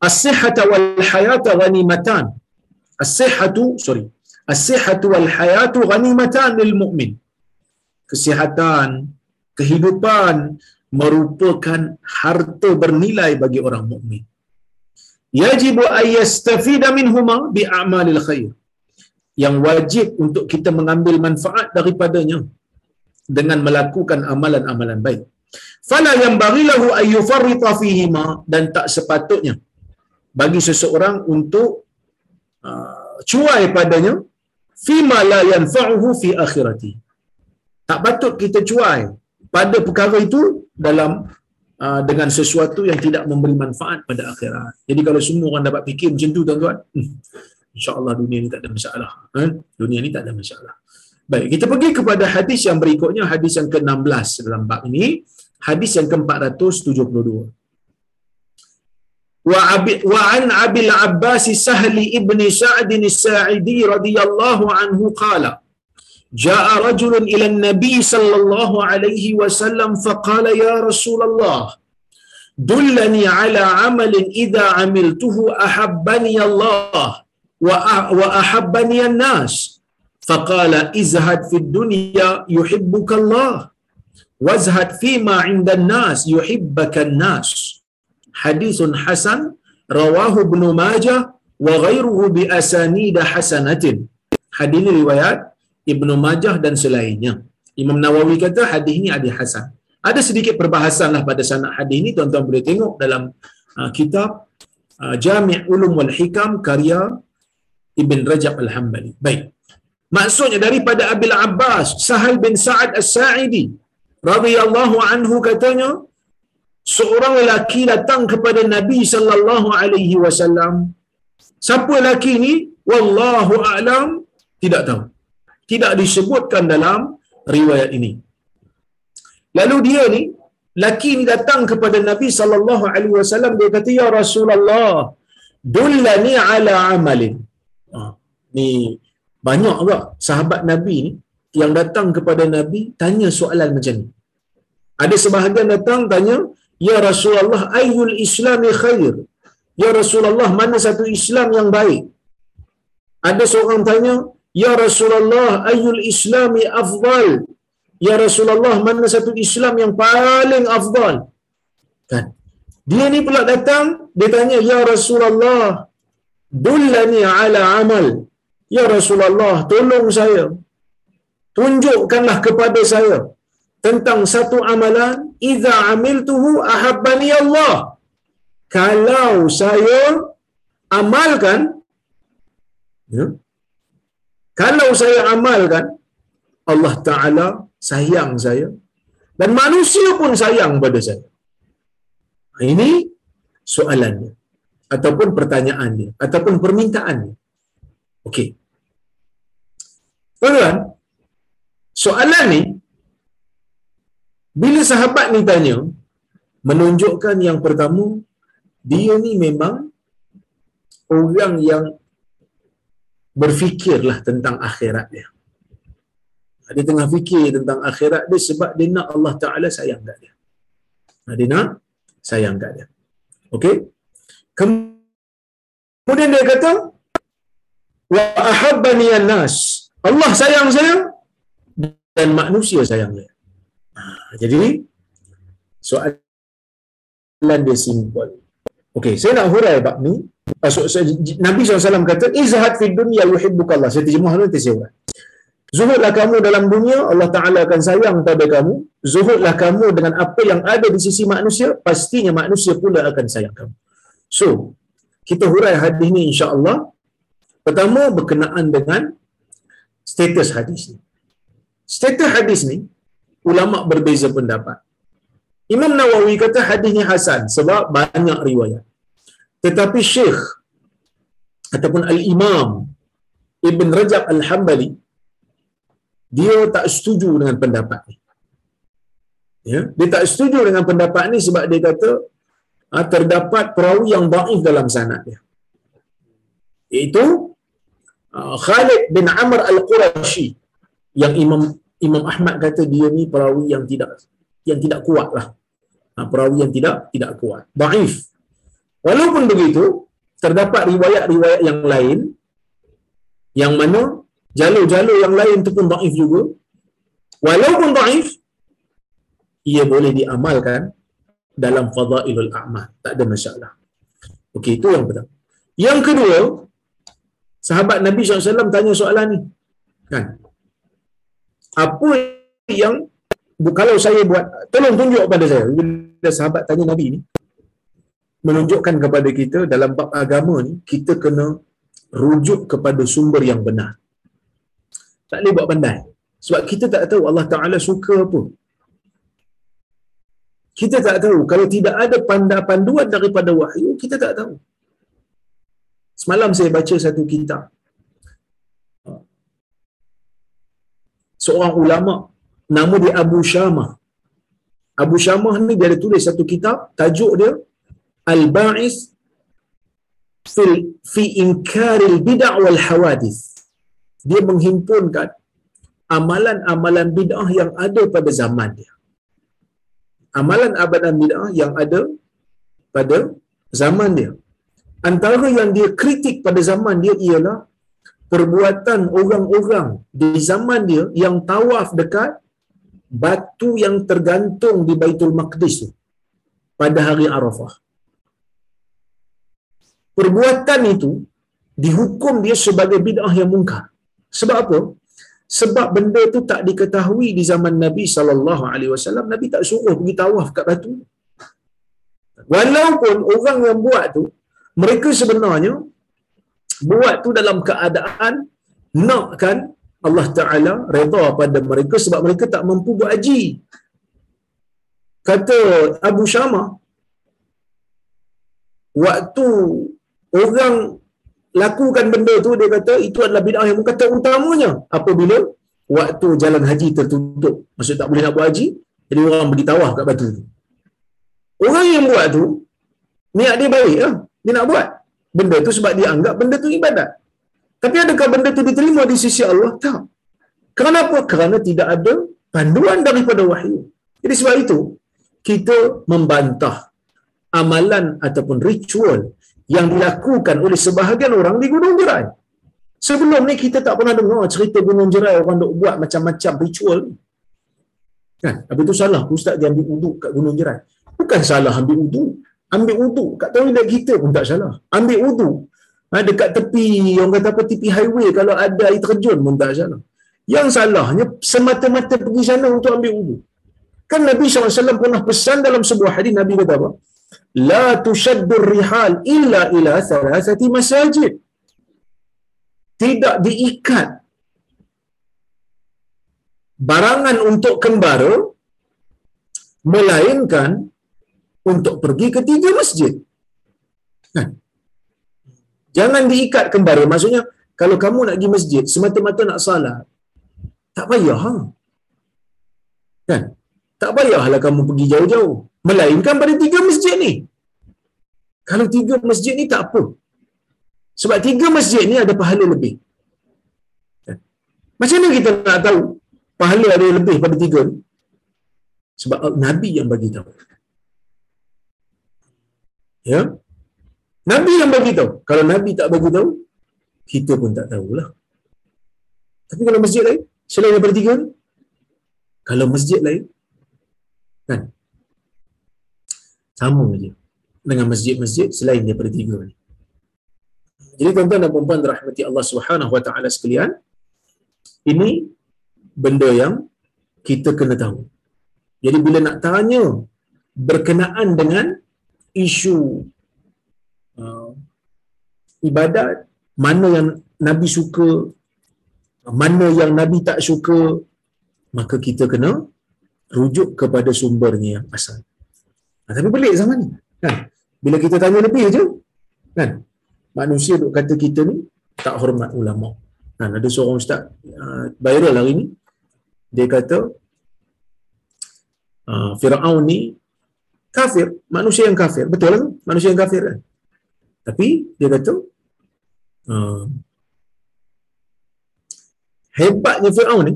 as-sihhatu wal hayatu ghanimatan. As-sihhatu sorry. As-sihhatu wal hayatu ghanimatan lil mu'min. Kesihatan, kehidupan merupakan harta bernilai bagi orang mukmin. Yajibu ayyastafida minhuma bi a'malil khair yang wajib untuk kita mengambil manfaat daripadanya dengan melakukan amalan-amalan baik. Fala yang bagilahu ayyufarrita fihima dan tak sepatutnya bagi seseorang untuk uh, cuai padanya fima la yanfa'uhu fi akhirati. Tak patut kita cuai pada perkara itu dalam uh, dengan sesuatu yang tidak memberi manfaat pada akhirat. Jadi kalau semua orang dapat fikir macam tu tuan-tuan, hmm, InsyaAllah dunia ni tak ada masalah. Eh? Dunia ni tak ada masalah. Baik, kita pergi kepada hadis yang berikutnya, hadis yang ke-16 dalam bab ini. Hadis yang ke-472. Wa an Abil Abbas Sahli ibni Sa'din Sa'idi radhiyallahu anhu qala جاء رجل إلى النبي صلى الله عليه وسلم فقال يا رسول الله دلني على عمل إذا عملته أحبني الله وأحبني الناس. فقال ازهد في الدنيا يحبك الله وازهد فيما عند الناس يحبك الناس. hadisun hasan rawahu ibn majah wa ghairuhu bi asanid hasanatin hadis ini riwayat ibnu majah dan selainnya imam nawawi kata hadis ini hadis hasan ada sedikit perbahasan lah pada sanad hadis ini tuan-tuan boleh tengok dalam uh, kitab uh, Jami' Ulum wal Hikam karya Ibn Rajab Al-Hambali. Baik. Maksudnya daripada Abil Abbas Sahal bin Sa'ad As-Sa'idi radhiyallahu anhu katanya seorang lelaki datang kepada Nabi sallallahu alaihi wasallam. Siapa lelaki ni? Wallahu a'lam, tidak tahu. Tidak disebutkan dalam riwayat ini. Lalu dia ni, lelaki ni datang kepada Nabi sallallahu alaihi wasallam dia kata ya Rasulullah, dullani ala amalin. Ha, ni banyak juga sahabat Nabi ni yang datang kepada Nabi tanya soalan macam ni. Ada sebahagian datang tanya, Ya Rasulullah, ayyul islami khair? Ya Rasulullah, mana satu Islam yang baik? Ada seorang tanya, Ya Rasulullah, ayyul islami afdal? Ya Rasulullah, mana satu Islam yang paling afdal? Kan? Dia ni pula datang, dia tanya, Ya Rasulullah, dullani ala amal. Ya Rasulullah, tolong saya. Tunjukkanlah kepada saya tentang satu amalan idza amiltuhu ahabbani Allah. Kalau saya amalkan ya, kalau saya amalkan Allah Taala sayang saya dan manusia pun sayang pada saya. Ini soalannya ataupun pertanyaannya ataupun permintaannya. Okey. Tuan, soalan ni bila sahabat ni tanya menunjukkan yang pertama dia ni memang orang yang berfikirlah tentang akhirat dia. Dia tengah fikir tentang akhirat dia sebab dia nak Allah Ta'ala sayang kat dia. Dia nak sayang kat dia. Okey? Kemudian dia kata, wa ahabbani nas Allah sayang saya dan manusia sayang saya. Ha, jadi soalan dia simpel. Okey, saya nak hurai bab ni. Maksud, Nabi SAW kata, Izhad fi dunia yuhibbuk Allah. Saya terjemah nanti saya hurai. Zuhudlah kamu dalam dunia, Allah Ta'ala akan sayang pada kamu. Zuhudlah kamu dengan apa yang ada di sisi manusia, pastinya manusia pula akan sayang kamu. So, kita hurai hadis ni insya-Allah. Pertama berkenaan dengan status hadis ni. Status hadis ni ulama berbeza pendapat. Imam Nawawi kata hadisnya hasan sebab banyak riwayat. Tetapi Syekh ataupun Al-Imam Ibn Rajab Al-Hambali dia tak setuju dengan pendapat ni. Ya, dia tak setuju dengan pendapat ni sebab dia kata ha, terdapat perawi yang daif dalam sanad dia. Iaitu uh, Khalid bin Amr Al-Qurashi yang Imam Imam Ahmad kata dia ni perawi yang tidak yang tidak kuat lah. Ha, perawi yang tidak tidak kuat. Daif. Walaupun begitu, terdapat riwayat-riwayat yang lain yang mana jalur-jalur yang lain tu pun daif juga. Walaupun daif, ia boleh diamalkan dalam fadailul a'mal. Tak ada masalah. Okey, itu yang pertama. Yang kedua, sahabat Nabi SAW tanya soalan ni. Kan? Apa yang kalau saya buat, tolong tunjuk kepada saya. Bila sahabat tanya Nabi ni, menunjukkan kepada kita dalam bab agama ni, kita kena rujuk kepada sumber yang benar. Tak boleh buat pandai. Sebab kita tak tahu Allah Ta'ala suka apa. Kita tak tahu. Kalau tidak ada panduan daripada wahyu, kita tak tahu. Semalam saya baca satu kitab. Seorang ulama nama dia Abu Syamah. Abu Syamah ni dia ada tulis satu kitab, tajuk dia Al-Ba'is fil fi inkaril bid'ah wal hawadith. Dia menghimpunkan amalan-amalan bid'ah yang ada pada zaman dia. Amalan-amalan bid'ah yang ada pada zaman dia. Antara yang dia kritik pada zaman dia ialah perbuatan orang-orang di zaman dia yang tawaf dekat batu yang tergantung di Baitul Maqdis pada hari Arafah perbuatan itu dihukum dia sebagai bid'ah yang mungkar. Sebab apa? Sebab benda itu tak diketahui di zaman Nabi sallallahu alaihi wasallam, Nabi tak suruh pergi tawaf kat batu. Walaupun orang yang buat tu mereka sebenarnya buat tu dalam keadaan nakkan Allah Taala redha pada mereka sebab mereka tak mampu buat haji. Kata Abu Syamah waktu orang lakukan benda tu dia kata itu adalah bid'ah yang kata utamanya apabila waktu jalan haji tertutup. Maksud tak boleh nak buat haji jadi orang pergi tawaf kat batu tu. Orang yang buat tu niat dia baik lah. Dia nak buat benda tu sebab dia anggap benda tu ibadat tapi adakah benda tu diterima di sisi Allah tak kenapa kerana tidak ada panduan daripada wahyu jadi sebab itu kita membantah amalan ataupun ritual yang dilakukan oleh sebahagian orang di Gunung Jerai. Sebelum ni kita tak pernah dengar cerita Gunung Jerai orang duk buat macam-macam ritual ni. Kan? Habis tu salah ustaz dia ambil uduk kat Gunung Jerai. Bukan salah ambil uduk. Ambil uduk kat toilet kita pun tak salah. Ambil uduk ha, dekat tepi, orang kata apa, tepi highway kalau ada air terjun pun tak salah. Yang salahnya semata-mata pergi sana untuk ambil uduk. Kan Nabi SAW pernah pesan dalam sebuah hadis Nabi kata apa? la tushaddu rihal illa ila thalathati masajid tidak diikat barangan untuk kembara melainkan untuk pergi ke tiga masjid kan jangan diikat kembara maksudnya kalau kamu nak pergi masjid semata-mata nak salat tak payah ha? kan tak payahlah kamu pergi jauh-jauh Melainkan pada tiga masjid ni. Kalau tiga masjid ni tak apa. Sebab tiga masjid ni ada pahala lebih. Macam mana kita nak tahu pahala ada lebih pada tiga ni? Sebab Nabi yang bagi tahu. Ya? Nabi yang bagi tahu. Kalau Nabi tak bagi tahu, kita pun tak tahulah. Tapi kalau masjid lain, selain daripada tiga ni, kalau masjid lain, kan, sama je dengan masjid-masjid selain daripada tiga ni. Jadi tuan-tuan dan puan rahmati Allah Subhanahu wa taala sekalian, ini benda yang kita kena tahu. Jadi bila nak tanya berkenaan dengan isu uh, ibadat mana yang Nabi suka mana yang Nabi tak suka maka kita kena rujuk kepada sumbernya yang asal Ha, tapi pelik zaman ni. Kan? Bila kita tanya lebih je, kan? Manusia duk kata kita ni tak hormat ulama. Kan? Ada seorang ustaz uh, viral hari ni, dia kata uh, Fir'aun ni kafir, manusia yang kafir. Betul lah Manusia yang kafir kan? Tapi dia kata uh, hebatnya Fir'aun ni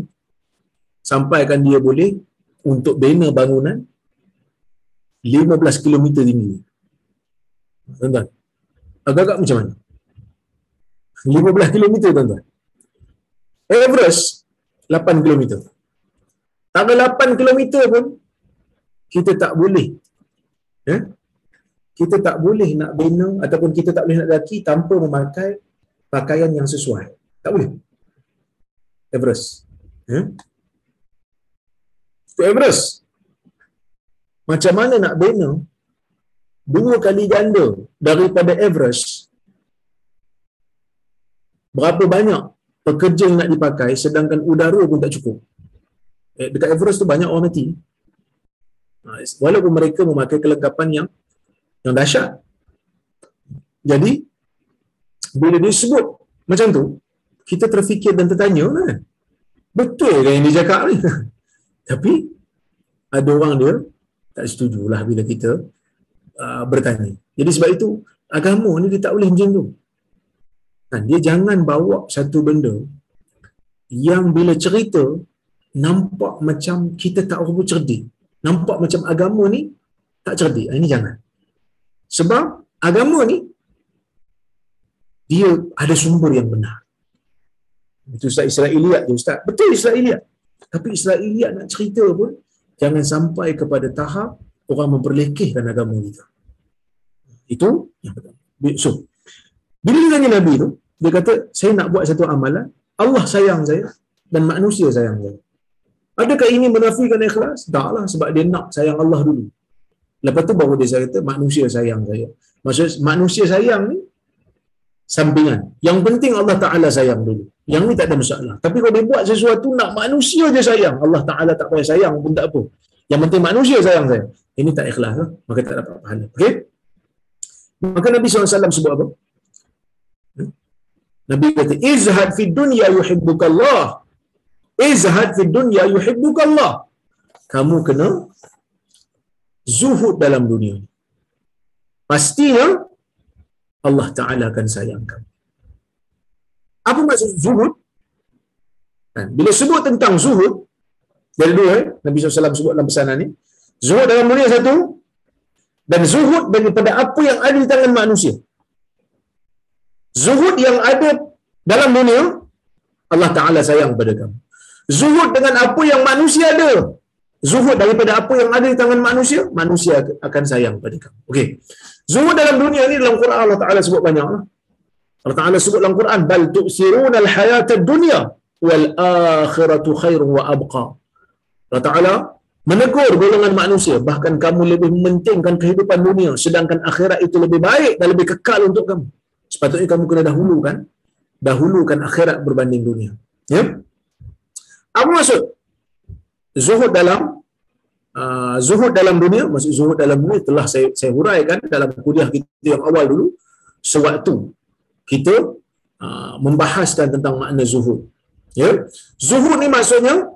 sampaikan dia boleh untuk bina bangunan 15 km tinggi. Tuan-tuan. Agak-agak macam mana? 15 km tuan-tuan. Everest 8 km. Tak 8 km pun kita tak boleh. Ya? Kita tak boleh nak bina ataupun kita tak boleh nak daki tanpa memakai pakaian yang sesuai. Tak boleh. Everest. Ya? Itu Everest. Macam mana nak bina dua kali ganda daripada Everest berapa banyak pekerja yang nak dipakai sedangkan udara pun tak cukup. Eh, dekat Everest tu banyak orang mati. Walaupun mereka memakai kelengkapan yang yang dahsyat. Jadi bila dia sebut macam tu, kita terfikir dan tertanya kan. Betul kan yang dia cakap ni? Tapi ada orang dia tak setujulah bila kita uh, bertanya. Jadi sebab itu agama ni dia tak boleh macam tu. Kan? Dia jangan bawa satu benda yang bila cerita nampak macam kita tak apa cerdik. Nampak macam agama ni tak cerdik. Ini jangan. Sebab agama ni dia ada sumber yang benar. Itu Ustaz Israeliat je Ustaz. Betul Israeliat. Tapi Israeliat nak cerita pun jangan sampai kepada tahap orang memperlekehkan agama kita. Itu yang pertama. So, bila dia tanya Nabi tu, dia kata, saya nak buat satu amalan, Allah sayang saya dan manusia sayang saya. Adakah ini menafikan ikhlas? Taklah sebab dia nak sayang Allah dulu. Lepas tu baru dia kata, manusia sayang saya. Maksud manusia sayang ni, sampingan. Yang penting Allah Ta'ala sayang dulu. Yang ni tak ada masalah. Tapi kalau dia buat sesuatu nak manusia je sayang. Allah Ta'ala tak payah sayang pun tak apa. Yang penting manusia sayang saya. Ini tak ikhlas. Lah. Maka tak dapat pahala. Okay? Maka Nabi SAW sebut apa? Hmm? Nabi kata, Izhad fi dunya yuhibbukallah. Izhad fi dunya yuhibbukallah. Kamu kena zuhud dalam dunia ni. Pastinya Allah Ta'ala akan sayang kamu. Apa maksud zuhud? Kan? Bila sebut tentang zuhud, dari dua, eh? Nabi SAW sebut dalam pesanan ni, zuhud dalam dunia satu, dan zuhud daripada apa yang ada di tangan manusia. Zuhud yang ada dalam dunia, Allah Ta'ala sayang pada kamu. Zuhud dengan apa yang manusia ada, zuhud daripada apa yang ada di tangan manusia, manusia akan sayang pada kamu. Okey. Zuhud dalam dunia ni dalam Quran Allah Taala sebut banyak lah. Allah Taala sebut dalam Quran bal tu'siruna al-hayata dunya wal akhiratu khairun wa abqa. Allah Taala menegur golongan manusia bahkan kamu lebih mementingkan kehidupan dunia sedangkan akhirat itu lebih baik dan lebih kekal untuk kamu. Sepatutnya kamu kena dahulukan dahulukan akhirat berbanding dunia. Ya? Apa maksud? Zuhud dalam uh, zuhud dalam dunia, maksud zuhud dalam dunia telah saya saya huraikan dalam kuliah kita yang awal dulu sewaktu kita uh, membahaskan tentang makna zuhud. Ya. Zuhud ni maksudnya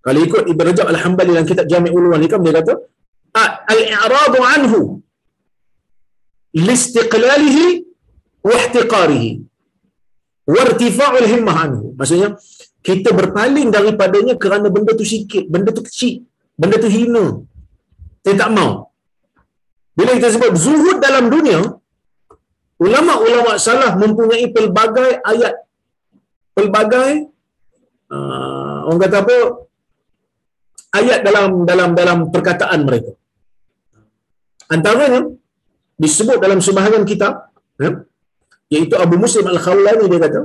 kalau ikut Ibn Rajab Al-Hambali dalam kitab Jami' Ulum Al-Hikam dia kata al-i'radu anhu listiqlalihi wa ihtiqarihi wa irtifa'ul himmah anhu. Maksudnya kita berpaling daripadanya kerana benda tu sikit, benda tu kecil, benda tu hina. Saya tak mau. Bila kita sebut zuhud dalam dunia, ulama-ulama salah mempunyai pelbagai ayat, pelbagai uh, orang kata apa, ayat dalam dalam dalam perkataan mereka. Antaranya disebut dalam sebahagian kitab, ya, iaitu Abu Muslim Al-Khawlani dia kata,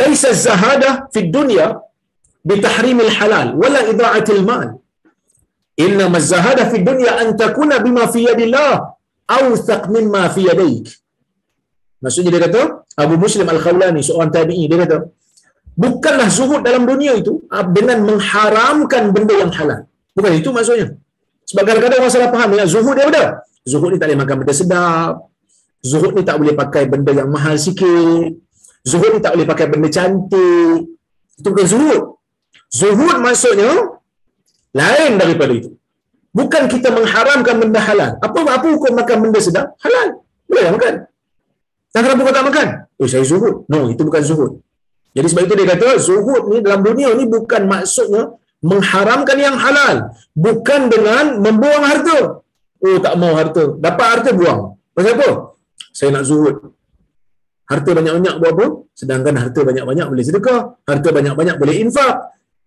laisa zahada fi dunya bi tahrimil halal wala ida'atil mal inna mazahada fi dunya an takuna bima fi yadillah awthaq mimma fi yadayk maksudnya dia kata Abu Muslim Al-Khawlani seorang tabi'i dia kata bukanlah zuhud dalam dunia itu dengan mengharamkan benda yang halal bukan itu maksudnya Sebab kadang-kadang orang salah faham ya, zuhud dia apa? Zuhud ni tak boleh makan benda sedap. Zuhud ni tak boleh pakai benda yang mahal sikit. Zuhud ni tak boleh pakai benda cantik. Itu bukan zuhud. Zuhud maksudnya lain daripada itu. Bukan kita mengharamkan benda halal. Apa apa hukum makan benda sedap? Halal. Boleh makan. Dan kenapa kau tak makan? Oh, saya zuhud. No, itu bukan zuhud. Jadi sebab itu dia kata, zuhud ni dalam dunia ni bukan maksudnya mengharamkan yang halal. Bukan dengan membuang harta. Oh, tak mau harta. Dapat harta, buang. Pasal apa? Saya nak zuhud. Harta banyak-banyak buat apa? Sedangkan harta banyak-banyak boleh sedekah. Harta banyak-banyak boleh infak.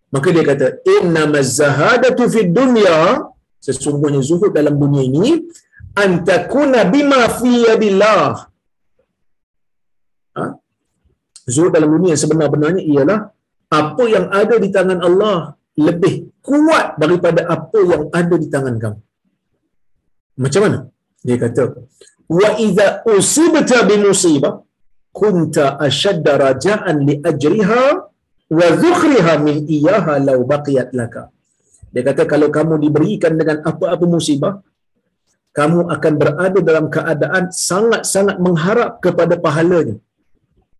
Maka dia kata, Inna zahadatu fid dunya, sesungguhnya zuhud dalam dunia ini, antakuna bima fi yadillah. Ha? Zuhud dalam dunia sebenar-benarnya ialah apa yang ada di tangan Allah lebih kuat daripada apa yang ada di tangan kamu. Macam mana? Dia kata, wa idza usibta bi musibah kunta ashadda raja'an li ajriha wa dhukhriha min iyaha law baqiyat laka. Dia kata kalau kamu diberikan dengan apa-apa musibah, kamu akan berada dalam keadaan sangat-sangat mengharap kepada pahalanya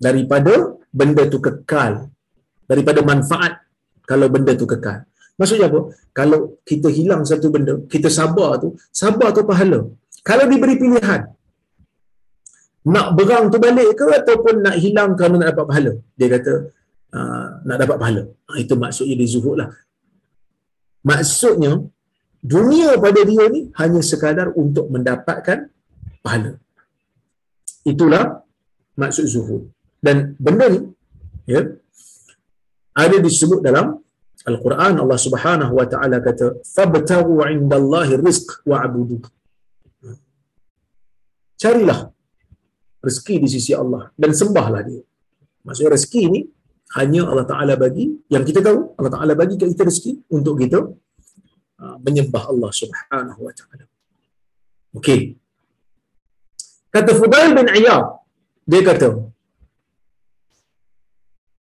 daripada benda itu kekal daripada manfaat kalau benda tu kekal. Maksudnya apa? Kalau kita hilang satu benda kita sabar tu sabar tu pahala. Kalau diberi pilihan nak berang tu balik ke ataupun nak hilang kerana nak dapat pahala? Dia kata uh, nak dapat pahala. Ah, itu maksudnya dia zuhud lah. Maksudnya dunia pada dia ni hanya sekadar untuk mendapatkan pahala. Itulah maksud zuhud. Dan benda ni ya ada disebut dalam Al-Quran. Allah Subhanahu wa taala kata fabtagu indallahi rizq wa'budu carilah rezeki di sisi Allah. Dan sembahlah dia. Maksudnya rezeki ni hanya Allah Taala bagi yang kita tahu. Allah Taala bagi kita rezeki untuk kita uh, menyembah Allah Subhanahu wa taala. Okey. Kata Fudail bin Iyad dia kata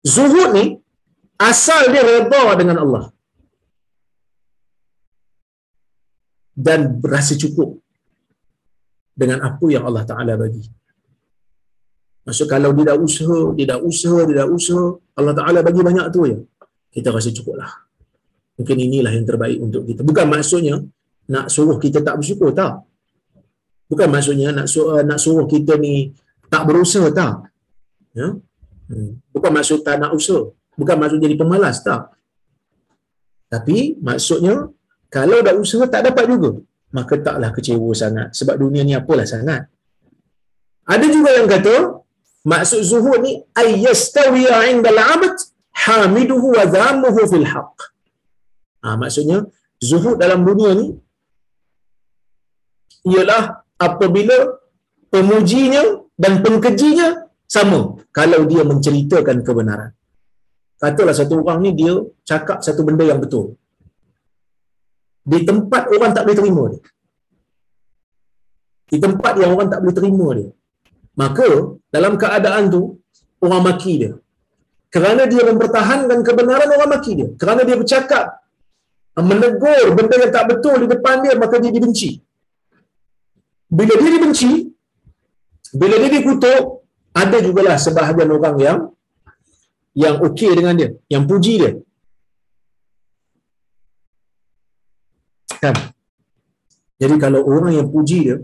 Zuhud ni asal dia redha dengan Allah. Dan berasa cukup dengan apa yang Allah Ta'ala bagi. Maksud kalau dia dah usaha, dia dah usaha, dia dah usaha, Allah Ta'ala bagi banyak tu ya. Kita rasa cukup lah. Mungkin inilah yang terbaik untuk kita. Bukan maksudnya nak suruh kita tak bersyukur, tak. Bukan maksudnya nak suruh, nak suruh kita ni tak berusaha, tak. Ya? Hmm. Bukan maksud tak nak usaha. Bukan maksud jadi pemalas, tak. Tapi maksudnya, kalau dah usaha tak dapat juga, maka taklah kecewa sangat. Sebab dunia ni apalah sangat. Ada juga yang kata, maksud zuhud ni, ayyastawiya indal abad hamiduhu wa dhamuhu fil haq. Ha, maksudnya, zuhud dalam dunia ni, ialah apabila pemujinya dan pengkejinya sama kalau dia menceritakan kebenaran. Katalah satu orang ni dia cakap satu benda yang betul. Di tempat orang tak boleh terima dia. Di tempat yang orang tak boleh terima dia. Maka dalam keadaan tu orang maki dia. Kerana dia mempertahankan kebenaran orang maki dia. Kerana dia bercakap menegur benda yang tak betul di depan dia maka dia dibenci. Bila dia dibenci, bila dia dikutuk, ada jugalah sebahagian orang yang yang okey dengan dia, yang puji dia. Kan? Jadi kalau orang yang puji dia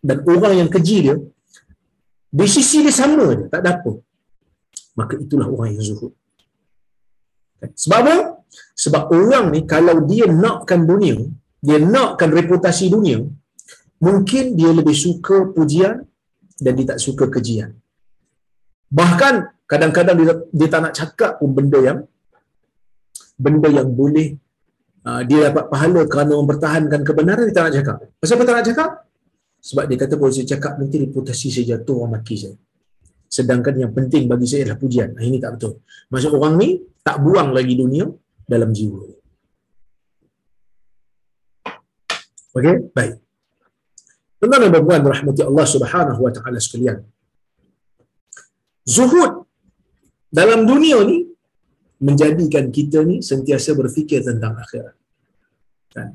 dan orang yang keji dia, di sisi dia sama dia, tak ada apa. Maka itulah orang yang zuhud. Kan? Sebab apa? Sebab orang ni kalau dia nakkan dunia, dia nakkan reputasi dunia, mungkin dia lebih suka pujian dan dia tak suka kejian. Bahkan kadang-kadang dia, dia tak nak cakap pun benda yang benda yang boleh uh, dia dapat pahala kerana mempertahankan kebenaran dia tak nak cakap. Pasal apa tak nak cakap? Sebab dia kata kalau saya cakap nanti reputasi saya jatuh orang maki saya. Sedangkan yang penting bagi saya adalah pujian. Nah, ini tak betul. Maksud orang ni tak buang lagi dunia dalam jiwa. Okey, baik. Tuan-tuan dan puan rahmati Allah Subhanahu wa taala sekalian zuhud dalam dunia ni menjadikan kita ni sentiasa berfikir tentang akhirat. Kan?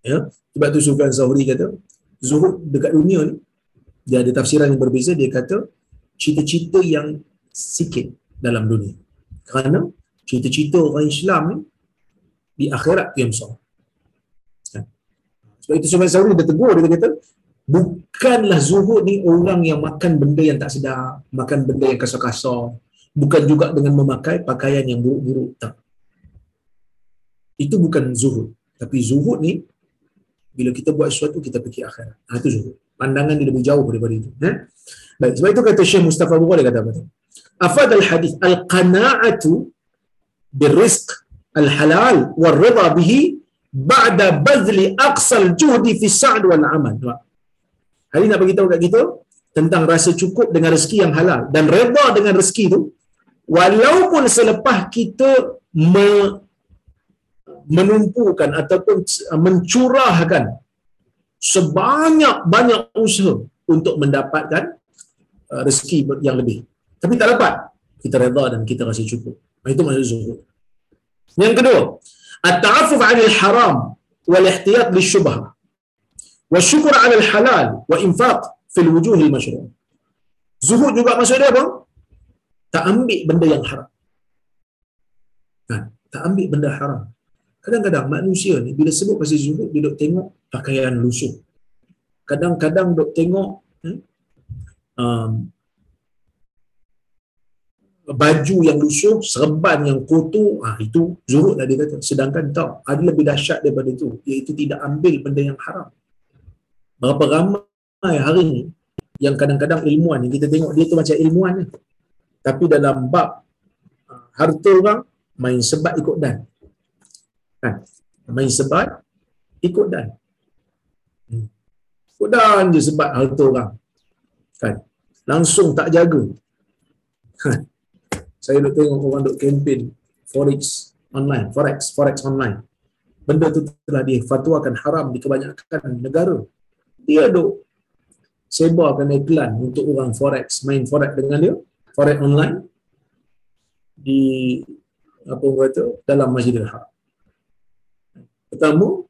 Ya, sebab tu Sufyan Zahri kata, zuhud dekat dunia ni dia ada tafsiran yang berbeza dia kata cita-cita yang sikit dalam dunia. Kerana cita-cita orang Islam ni di akhirat yang besar. Ya. Sebab itu Sufyan Zahri dia tegur dia kata bukanlah zuhud ni orang yang makan benda yang tak sedap, makan benda yang kasar-kasar, bukan juga dengan memakai pakaian yang buruk-buruk tak. Itu bukan zuhud. Tapi zuhud ni bila kita buat sesuatu kita fikir akhirat. Ha, itu zuhud. Pandangan dia lebih jauh daripada itu. Ha? Baik, sebab itu kata Syekh Mustafa Bukhari kata apa tu? Afad al-hadith al-qana'atu bil-rizq al-halal wal-ridha bihi ba'da bazli aqsal juhdi fi sa'd wal-amal. Hari nak bagi tahu kat kita tentang rasa cukup dengan rezeki yang halal dan redha dengan rezeki tu walaupun selepas kita me, menumpukan ataupun mencurahkan sebanyak-banyak usaha untuk mendapatkan uh, rezeki yang lebih. Tapi tak dapat. Kita redha dan kita rasa cukup. Itu maksud zuhud. Yang kedua, at-ta'affuf 'anil haram wal ihtiyat lisyubhah. Wa syukur 'alal halal wa infaq fil wujuhil masyru'. Zuhud juga maksud dia apa? Tak ambil benda yang haram. Kan? Tak ambil benda haram. Kadang-kadang manusia ni bila sebut pasal zuhud dia duk tengok pakaian lusuh. Kadang-kadang duk tengok hmm, um, baju yang lusuh, serban yang kotor, ah itu zuhud lah dia kata. Sedangkan tak, ada lebih dahsyat daripada itu, iaitu tidak ambil benda yang haram. Berapa ramai hari ni yang kadang-kadang ilmuan ni kita tengok dia tu macam ilmuan ni. Tapi dalam bab ah, harta orang main sebat ikut dan. Kan? Main sebat ikut dan. Hmm. Ikut dan je sebat harta orang. Kan? Langsung tak jaga. Kan? Saya nak tengok orang duk kempen forex online, forex, forex online. Benda tu telah difatwakan haram di kebanyakan negara. Dia duk sebarkan iklan untuk orang forex, main forex dengan dia, forex online di apa kata dalam Masjidil Haram. Pertama,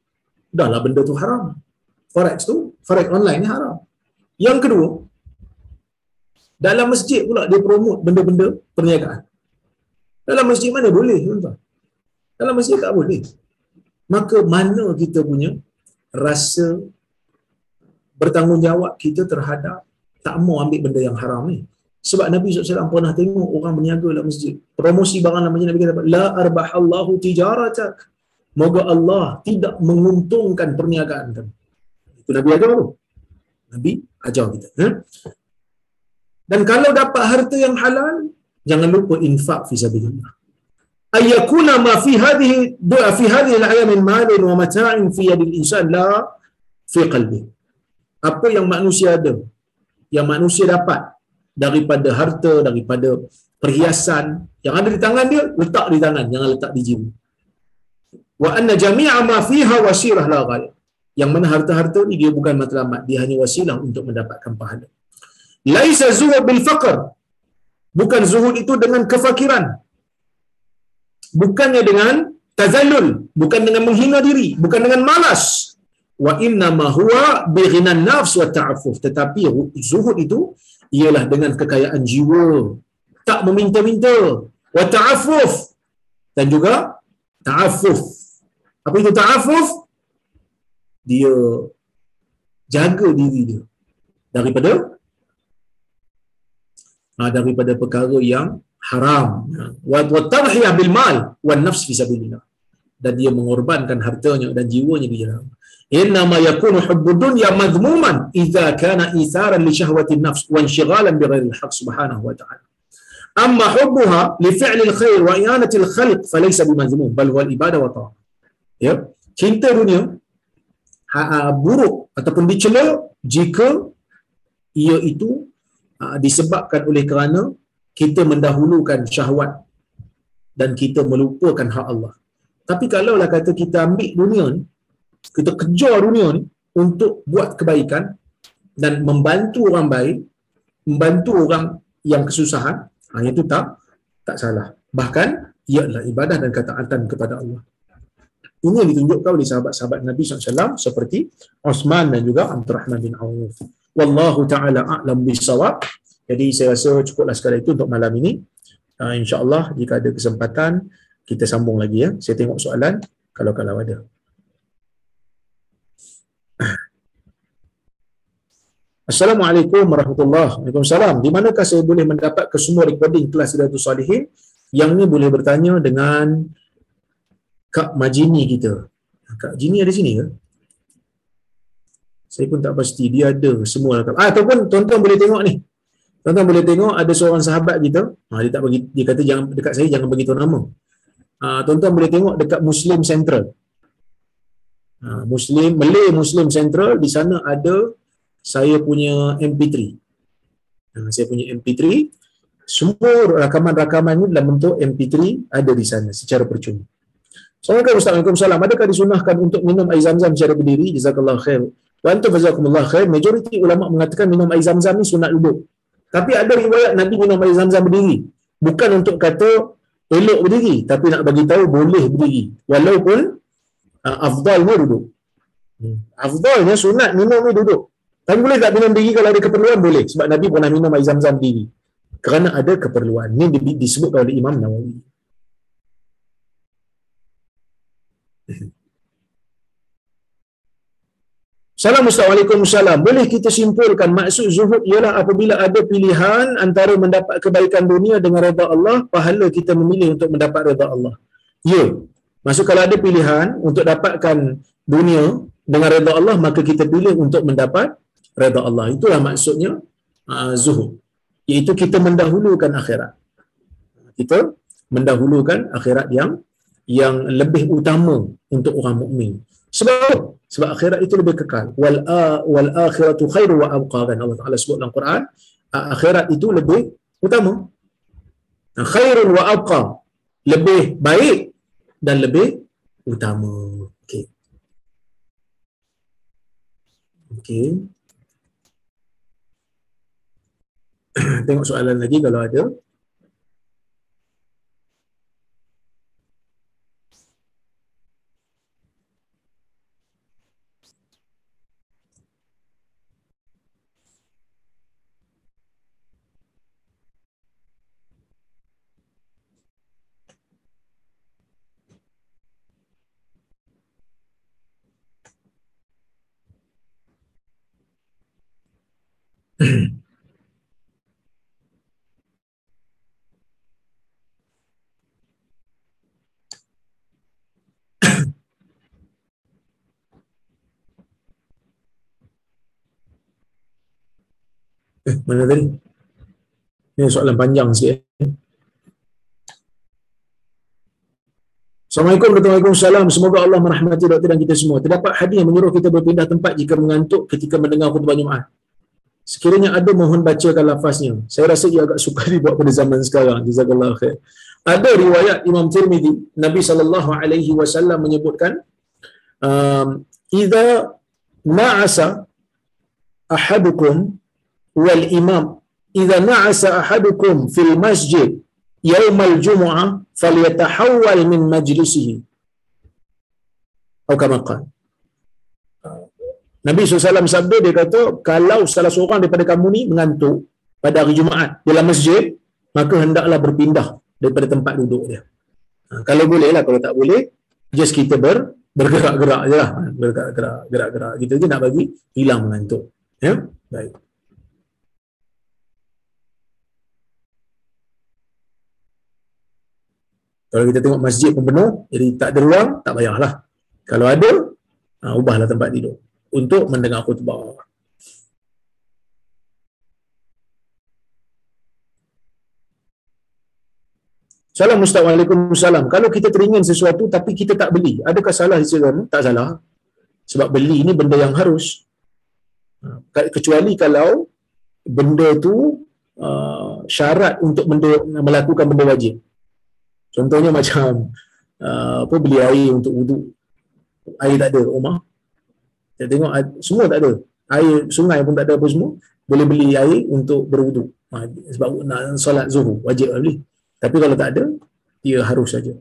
dahlah benda tu haram. Forex tu, forex online ni haram. Yang kedua, dalam masjid pula dia promote benda-benda perniagaan. Dalam masjid mana boleh, tuan-tuan? Dalam masjid tak boleh. Maka mana kita punya rasa bertanggungjawab kita terhadap tak mau ambil benda yang haram ni. Sebab Nabi SAW pernah tengok orang berniaga dalam masjid. Promosi barang namanya Nabi kata, La arbahallahu tijaratak. Moga Allah tidak menguntungkan perniagaan kamu. Itu Nabi ajar tu. Nabi ajar kita. Ha? Dan kalau dapat harta yang halal, jangan lupa infak fi sabilillah. Ayyakuna ma fi hadhihi du'a fi hadhihi al-ayam min malin wa mata'in fi yadil insan la fi qalbi. Apa yang manusia ada, yang manusia dapat daripada harta, daripada perhiasan yang ada di tangan dia, letak di tangan, jangan letak di jiwa. Wa anna jami'a ma fiha wasilah la ghayr. Yang mana harta-harta ni dia bukan matlamat, dia hanya wasilah untuk mendapatkan pahala. Laisa zuhud bil faqr. Bukan zuhud itu dengan kefakiran. Bukannya dengan tazallul, bukan dengan menghina diri, bukan dengan malas. Wa inna ma huwa bi ghinan nafs wa ta'affuf. Tetapi zuhud itu ialah dengan kekayaan jiwa, tak meminta-minta, wa ta'affuf dan juga ta'affuf. Apa itu ta'affuf? Dia jaga diri dia daripada ha, daripada perkara yang haram. Wa tadhiyah bil mal wan nafs fi sabilillah. Dan dia mengorbankan hartanya dan jiwanya di jalan. Inna ma yakunu hubbud dunya madhmuman idza kana itharan li shahwati nafs wa inshighalan bi ghairi al-haq subhanahu wa ta'ala. Amma hubbuha li fi'li al-khair wa i'anati al-khalq falaysa bimadhmum bal huwa al-ibadah wa ta'ah ya cinta dunia ha, ha, buruk ataupun dicela jika ia itu Ha, disebabkan oleh kerana kita mendahulukan syahwat dan kita melupakan hak Allah. Tapi kalaulah kata kita ambil dunia ni, kita kejar dunia ni untuk buat kebaikan dan membantu orang baik, membantu orang yang kesusahan, ha, itu tak tak salah. Bahkan ia adalah ibadah dan ketaatan kepada Allah. Ini yang ditunjukkan oleh sahabat-sahabat Nabi SAW seperti Osman dan juga Abdul Rahman bin Auf. Wallahu ta'ala a'lam bisawab. Jadi saya rasa cukuplah sekali itu untuk malam ini. Uh, InsyaAllah jika ada kesempatan kita sambung lagi ya. Saya tengok soalan kalau-kalau ada. Assalamualaikum warahmatullahi wabarakatuh. Di manakah saya boleh mendapat kesemua recording kelas Sidatul Salihin? Yang ni boleh bertanya dengan Kak Majini kita. Kak Jini ada sini ke? Saya pun tak pasti. Dia ada semua. Ah, ataupun tuan-tuan boleh tengok ni. Tuan-tuan boleh tengok ada seorang sahabat kita. Ah, dia tak bagi dia kata jangan dekat saya jangan bagi tahu nama. Ah, tuan-tuan boleh tengok dekat Muslim Central. Ah, Muslim Malay Muslim Central di sana ada saya punya MP3. Ah, saya punya MP3 semua rakaman-rakaman ini dalam bentuk MP3 ada di sana secara percuma. Assalamualaikum Assalamualaikum salam. Adakah disunahkan untuk minum air zam-zam secara berdiri? Jazakallah khair. Wa antum jazakumullah khair. Majoriti ulama mengatakan minum air zam-zam ni sunat duduk. Tapi ada riwayat Nabi minum air zam-zam berdiri. Bukan untuk kata elok berdiri, tapi nak bagi tahu boleh berdiri. Walaupun uh, afdalnya duduk. Hmm. Afdalnya sunat minum ni duduk. Tapi boleh tak minum berdiri kalau ada keperluan? Boleh. Sebab Nabi pernah minum air zam-zam berdiri. Kerana ada keperluan. Ini disebut oleh Imam Nawawi. Assalamualaikum salam. Boleh kita simpulkan maksud zuhud ialah apabila ada pilihan antara mendapat kebaikan dunia dengan redha Allah, pahala kita memilih untuk mendapat redha Allah. Ya. Maksud kalau ada pilihan untuk dapatkan dunia dengan redha Allah, maka kita pilih untuk mendapat redha Allah. Itulah maksudnya uh, zuhud. Iaitu kita mendahulukan akhirat. Kita mendahulukan akhirat yang yang lebih utama untuk orang mukmin. Sebab sebab akhirat itu lebih kekal. Wal wal akhiratu khairu wa abqa kan Allah Taala sebut dalam Quran, akhirat itu lebih utama. Khairun wa abqa. Lebih baik dan lebih utama. Okey. Okey. Tengok soalan lagi kalau ada. Eh, mana tadi? Ini soalan panjang sikit. Eh. Assalamualaikum warahmatullahi wabarakatuh. Semoga Allah merahmati doktor dan kita semua. Terdapat hadis yang menyuruh kita berpindah tempat jika mengantuk ketika mendengar khutbah Jumaat. Sekiranya ada mohon bacakan lafaznya. Saya rasa ia agak suka dibuat pada zaman sekarang. Jazakallah khair. Ada riwayat Imam Tirmidzi, Nabi sallallahu alaihi wasallam menyebutkan um, idza na'asa ahadukum wal imam idza na'asa ahadukum fil masjid yaumal jumu'ah falyatahawwal min majlisihi atau kama qala Nabi SAW sabda dia kata kalau salah seorang daripada kamu ni mengantuk pada hari Jumaat dalam masjid maka hendaklah berpindah daripada tempat duduk dia. Ha, kalau boleh lah kalau tak boleh just kita ber, bergerak-gerak je lah. Bergerak-gerak gerak-gerak kita je nak bagi hilang mengantuk. Ya? Baik. Kalau kita tengok masjid pun penuh, jadi tak ada ruang, tak payahlah. Kalau ada, ha, ubahlah tempat tidur untuk mendengar khutbah. Assalamualaikum salam. Kalau kita teringin sesuatu tapi kita tak beli, adakah salah Islam? Tak salah. Sebab beli ni benda yang harus. Ha, kecuali kalau benda tu uh, syarat untuk benda, melakukan benda wajib. Contohnya macam uh, apa beli air untuk wuduk. Air tak ada rumah. Saya tengok semua tak ada. Air sungai pun tak ada apa semua. Boleh beli air untuk berwuduk. Ha, sebab nak solat zuhur wajib lah beli. Tapi kalau tak ada, dia harus saja.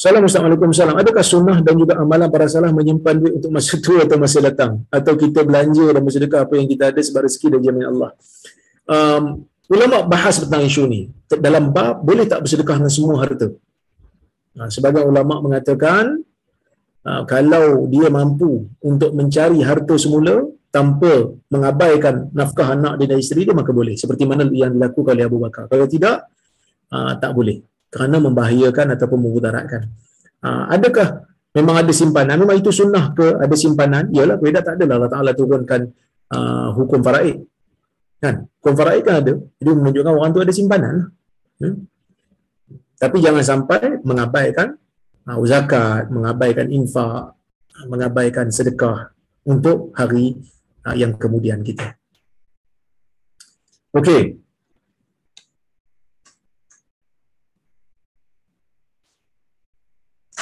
Salam Assalamualaikum salam. Adakah sunnah dan juga amalan para salah menyimpan duit untuk masa tua atau masa datang? Atau kita belanja dan bersedekah apa yang kita ada sebab rezeki dari jamin Allah? Um, ulama bahas tentang isu ni. Dalam bab boleh tak bersedekah dengan semua harta? Ha, sebagai ulama mengatakan uh, kalau dia mampu untuk mencari harta semula tanpa mengabaikan nafkah anak dia dan isteri dia maka boleh seperti mana yang dilakukan oleh Abu Bakar kalau tidak uh, tak boleh kerana membahayakan ataupun memudaratkan. Uh, adakah memang ada simpanan? Memang itu sunnah ke ada simpanan? Iyalah beda tak adalah. Allah Taala turunkan uh, hukum faraid. Kan? Hukum faraid kan ada. Jadi menunjukkan orang tu ada simpanan hmm? tapi jangan sampai mengabaikan uh, zakat mengabaikan infak mengabaikan sedekah untuk hari uh, yang kemudian kita. Okey.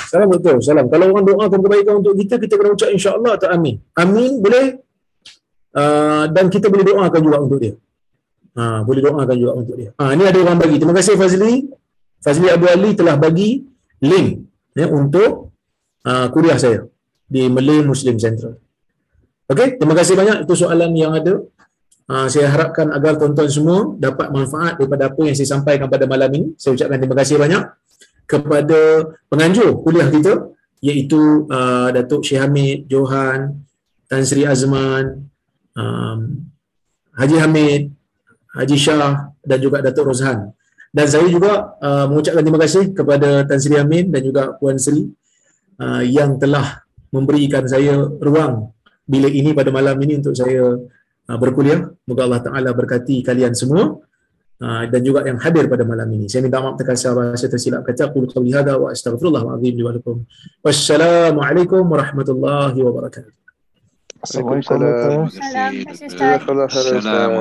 Salam betul. Salam. Kalau orang doakan kebaikan untuk kita, kita kena ucap insya-Allah atau amin. Amin boleh uh, dan kita boleh doakan juga untuk dia. Ha, boleh doakan juga untuk dia. Ha, ini ada orang bagi. Terima kasih Fazli. Fazli Abu Ali telah bagi link ya, untuk uh, kuliah saya di Malay Muslim Central. Okey, terima kasih banyak. Itu soalan yang ada. Uh, saya harapkan agar tuan-tuan semua dapat manfaat daripada apa yang saya sampaikan pada malam ini. Saya ucapkan terima kasih banyak kepada penganjur kuliah kita iaitu uh, Datuk Syekh Hamid Johan, Tan Sri Azman, um, Haji Hamid, Haji Shah dan juga Datuk Rozhan. Dan saya juga uh, mengucapkan terima kasih kepada Tan Sri Amin dan juga Puan Sri uh, yang telah memberikan saya ruang bilik ini pada malam ini untuk saya uh, berkuliah. Moga Allah Taala berkati kalian semua uh, dan juga yang hadir pada malam ini. Saya minta maaf terkasar bahasa tersilap kata qul qawli hadza wa astaghfirullahal azim li wa lakum. Wassalamualaikum warahmatullahi wabarakatuh. Assalamualaikum. Assalamualaikum. Assalamualaikum.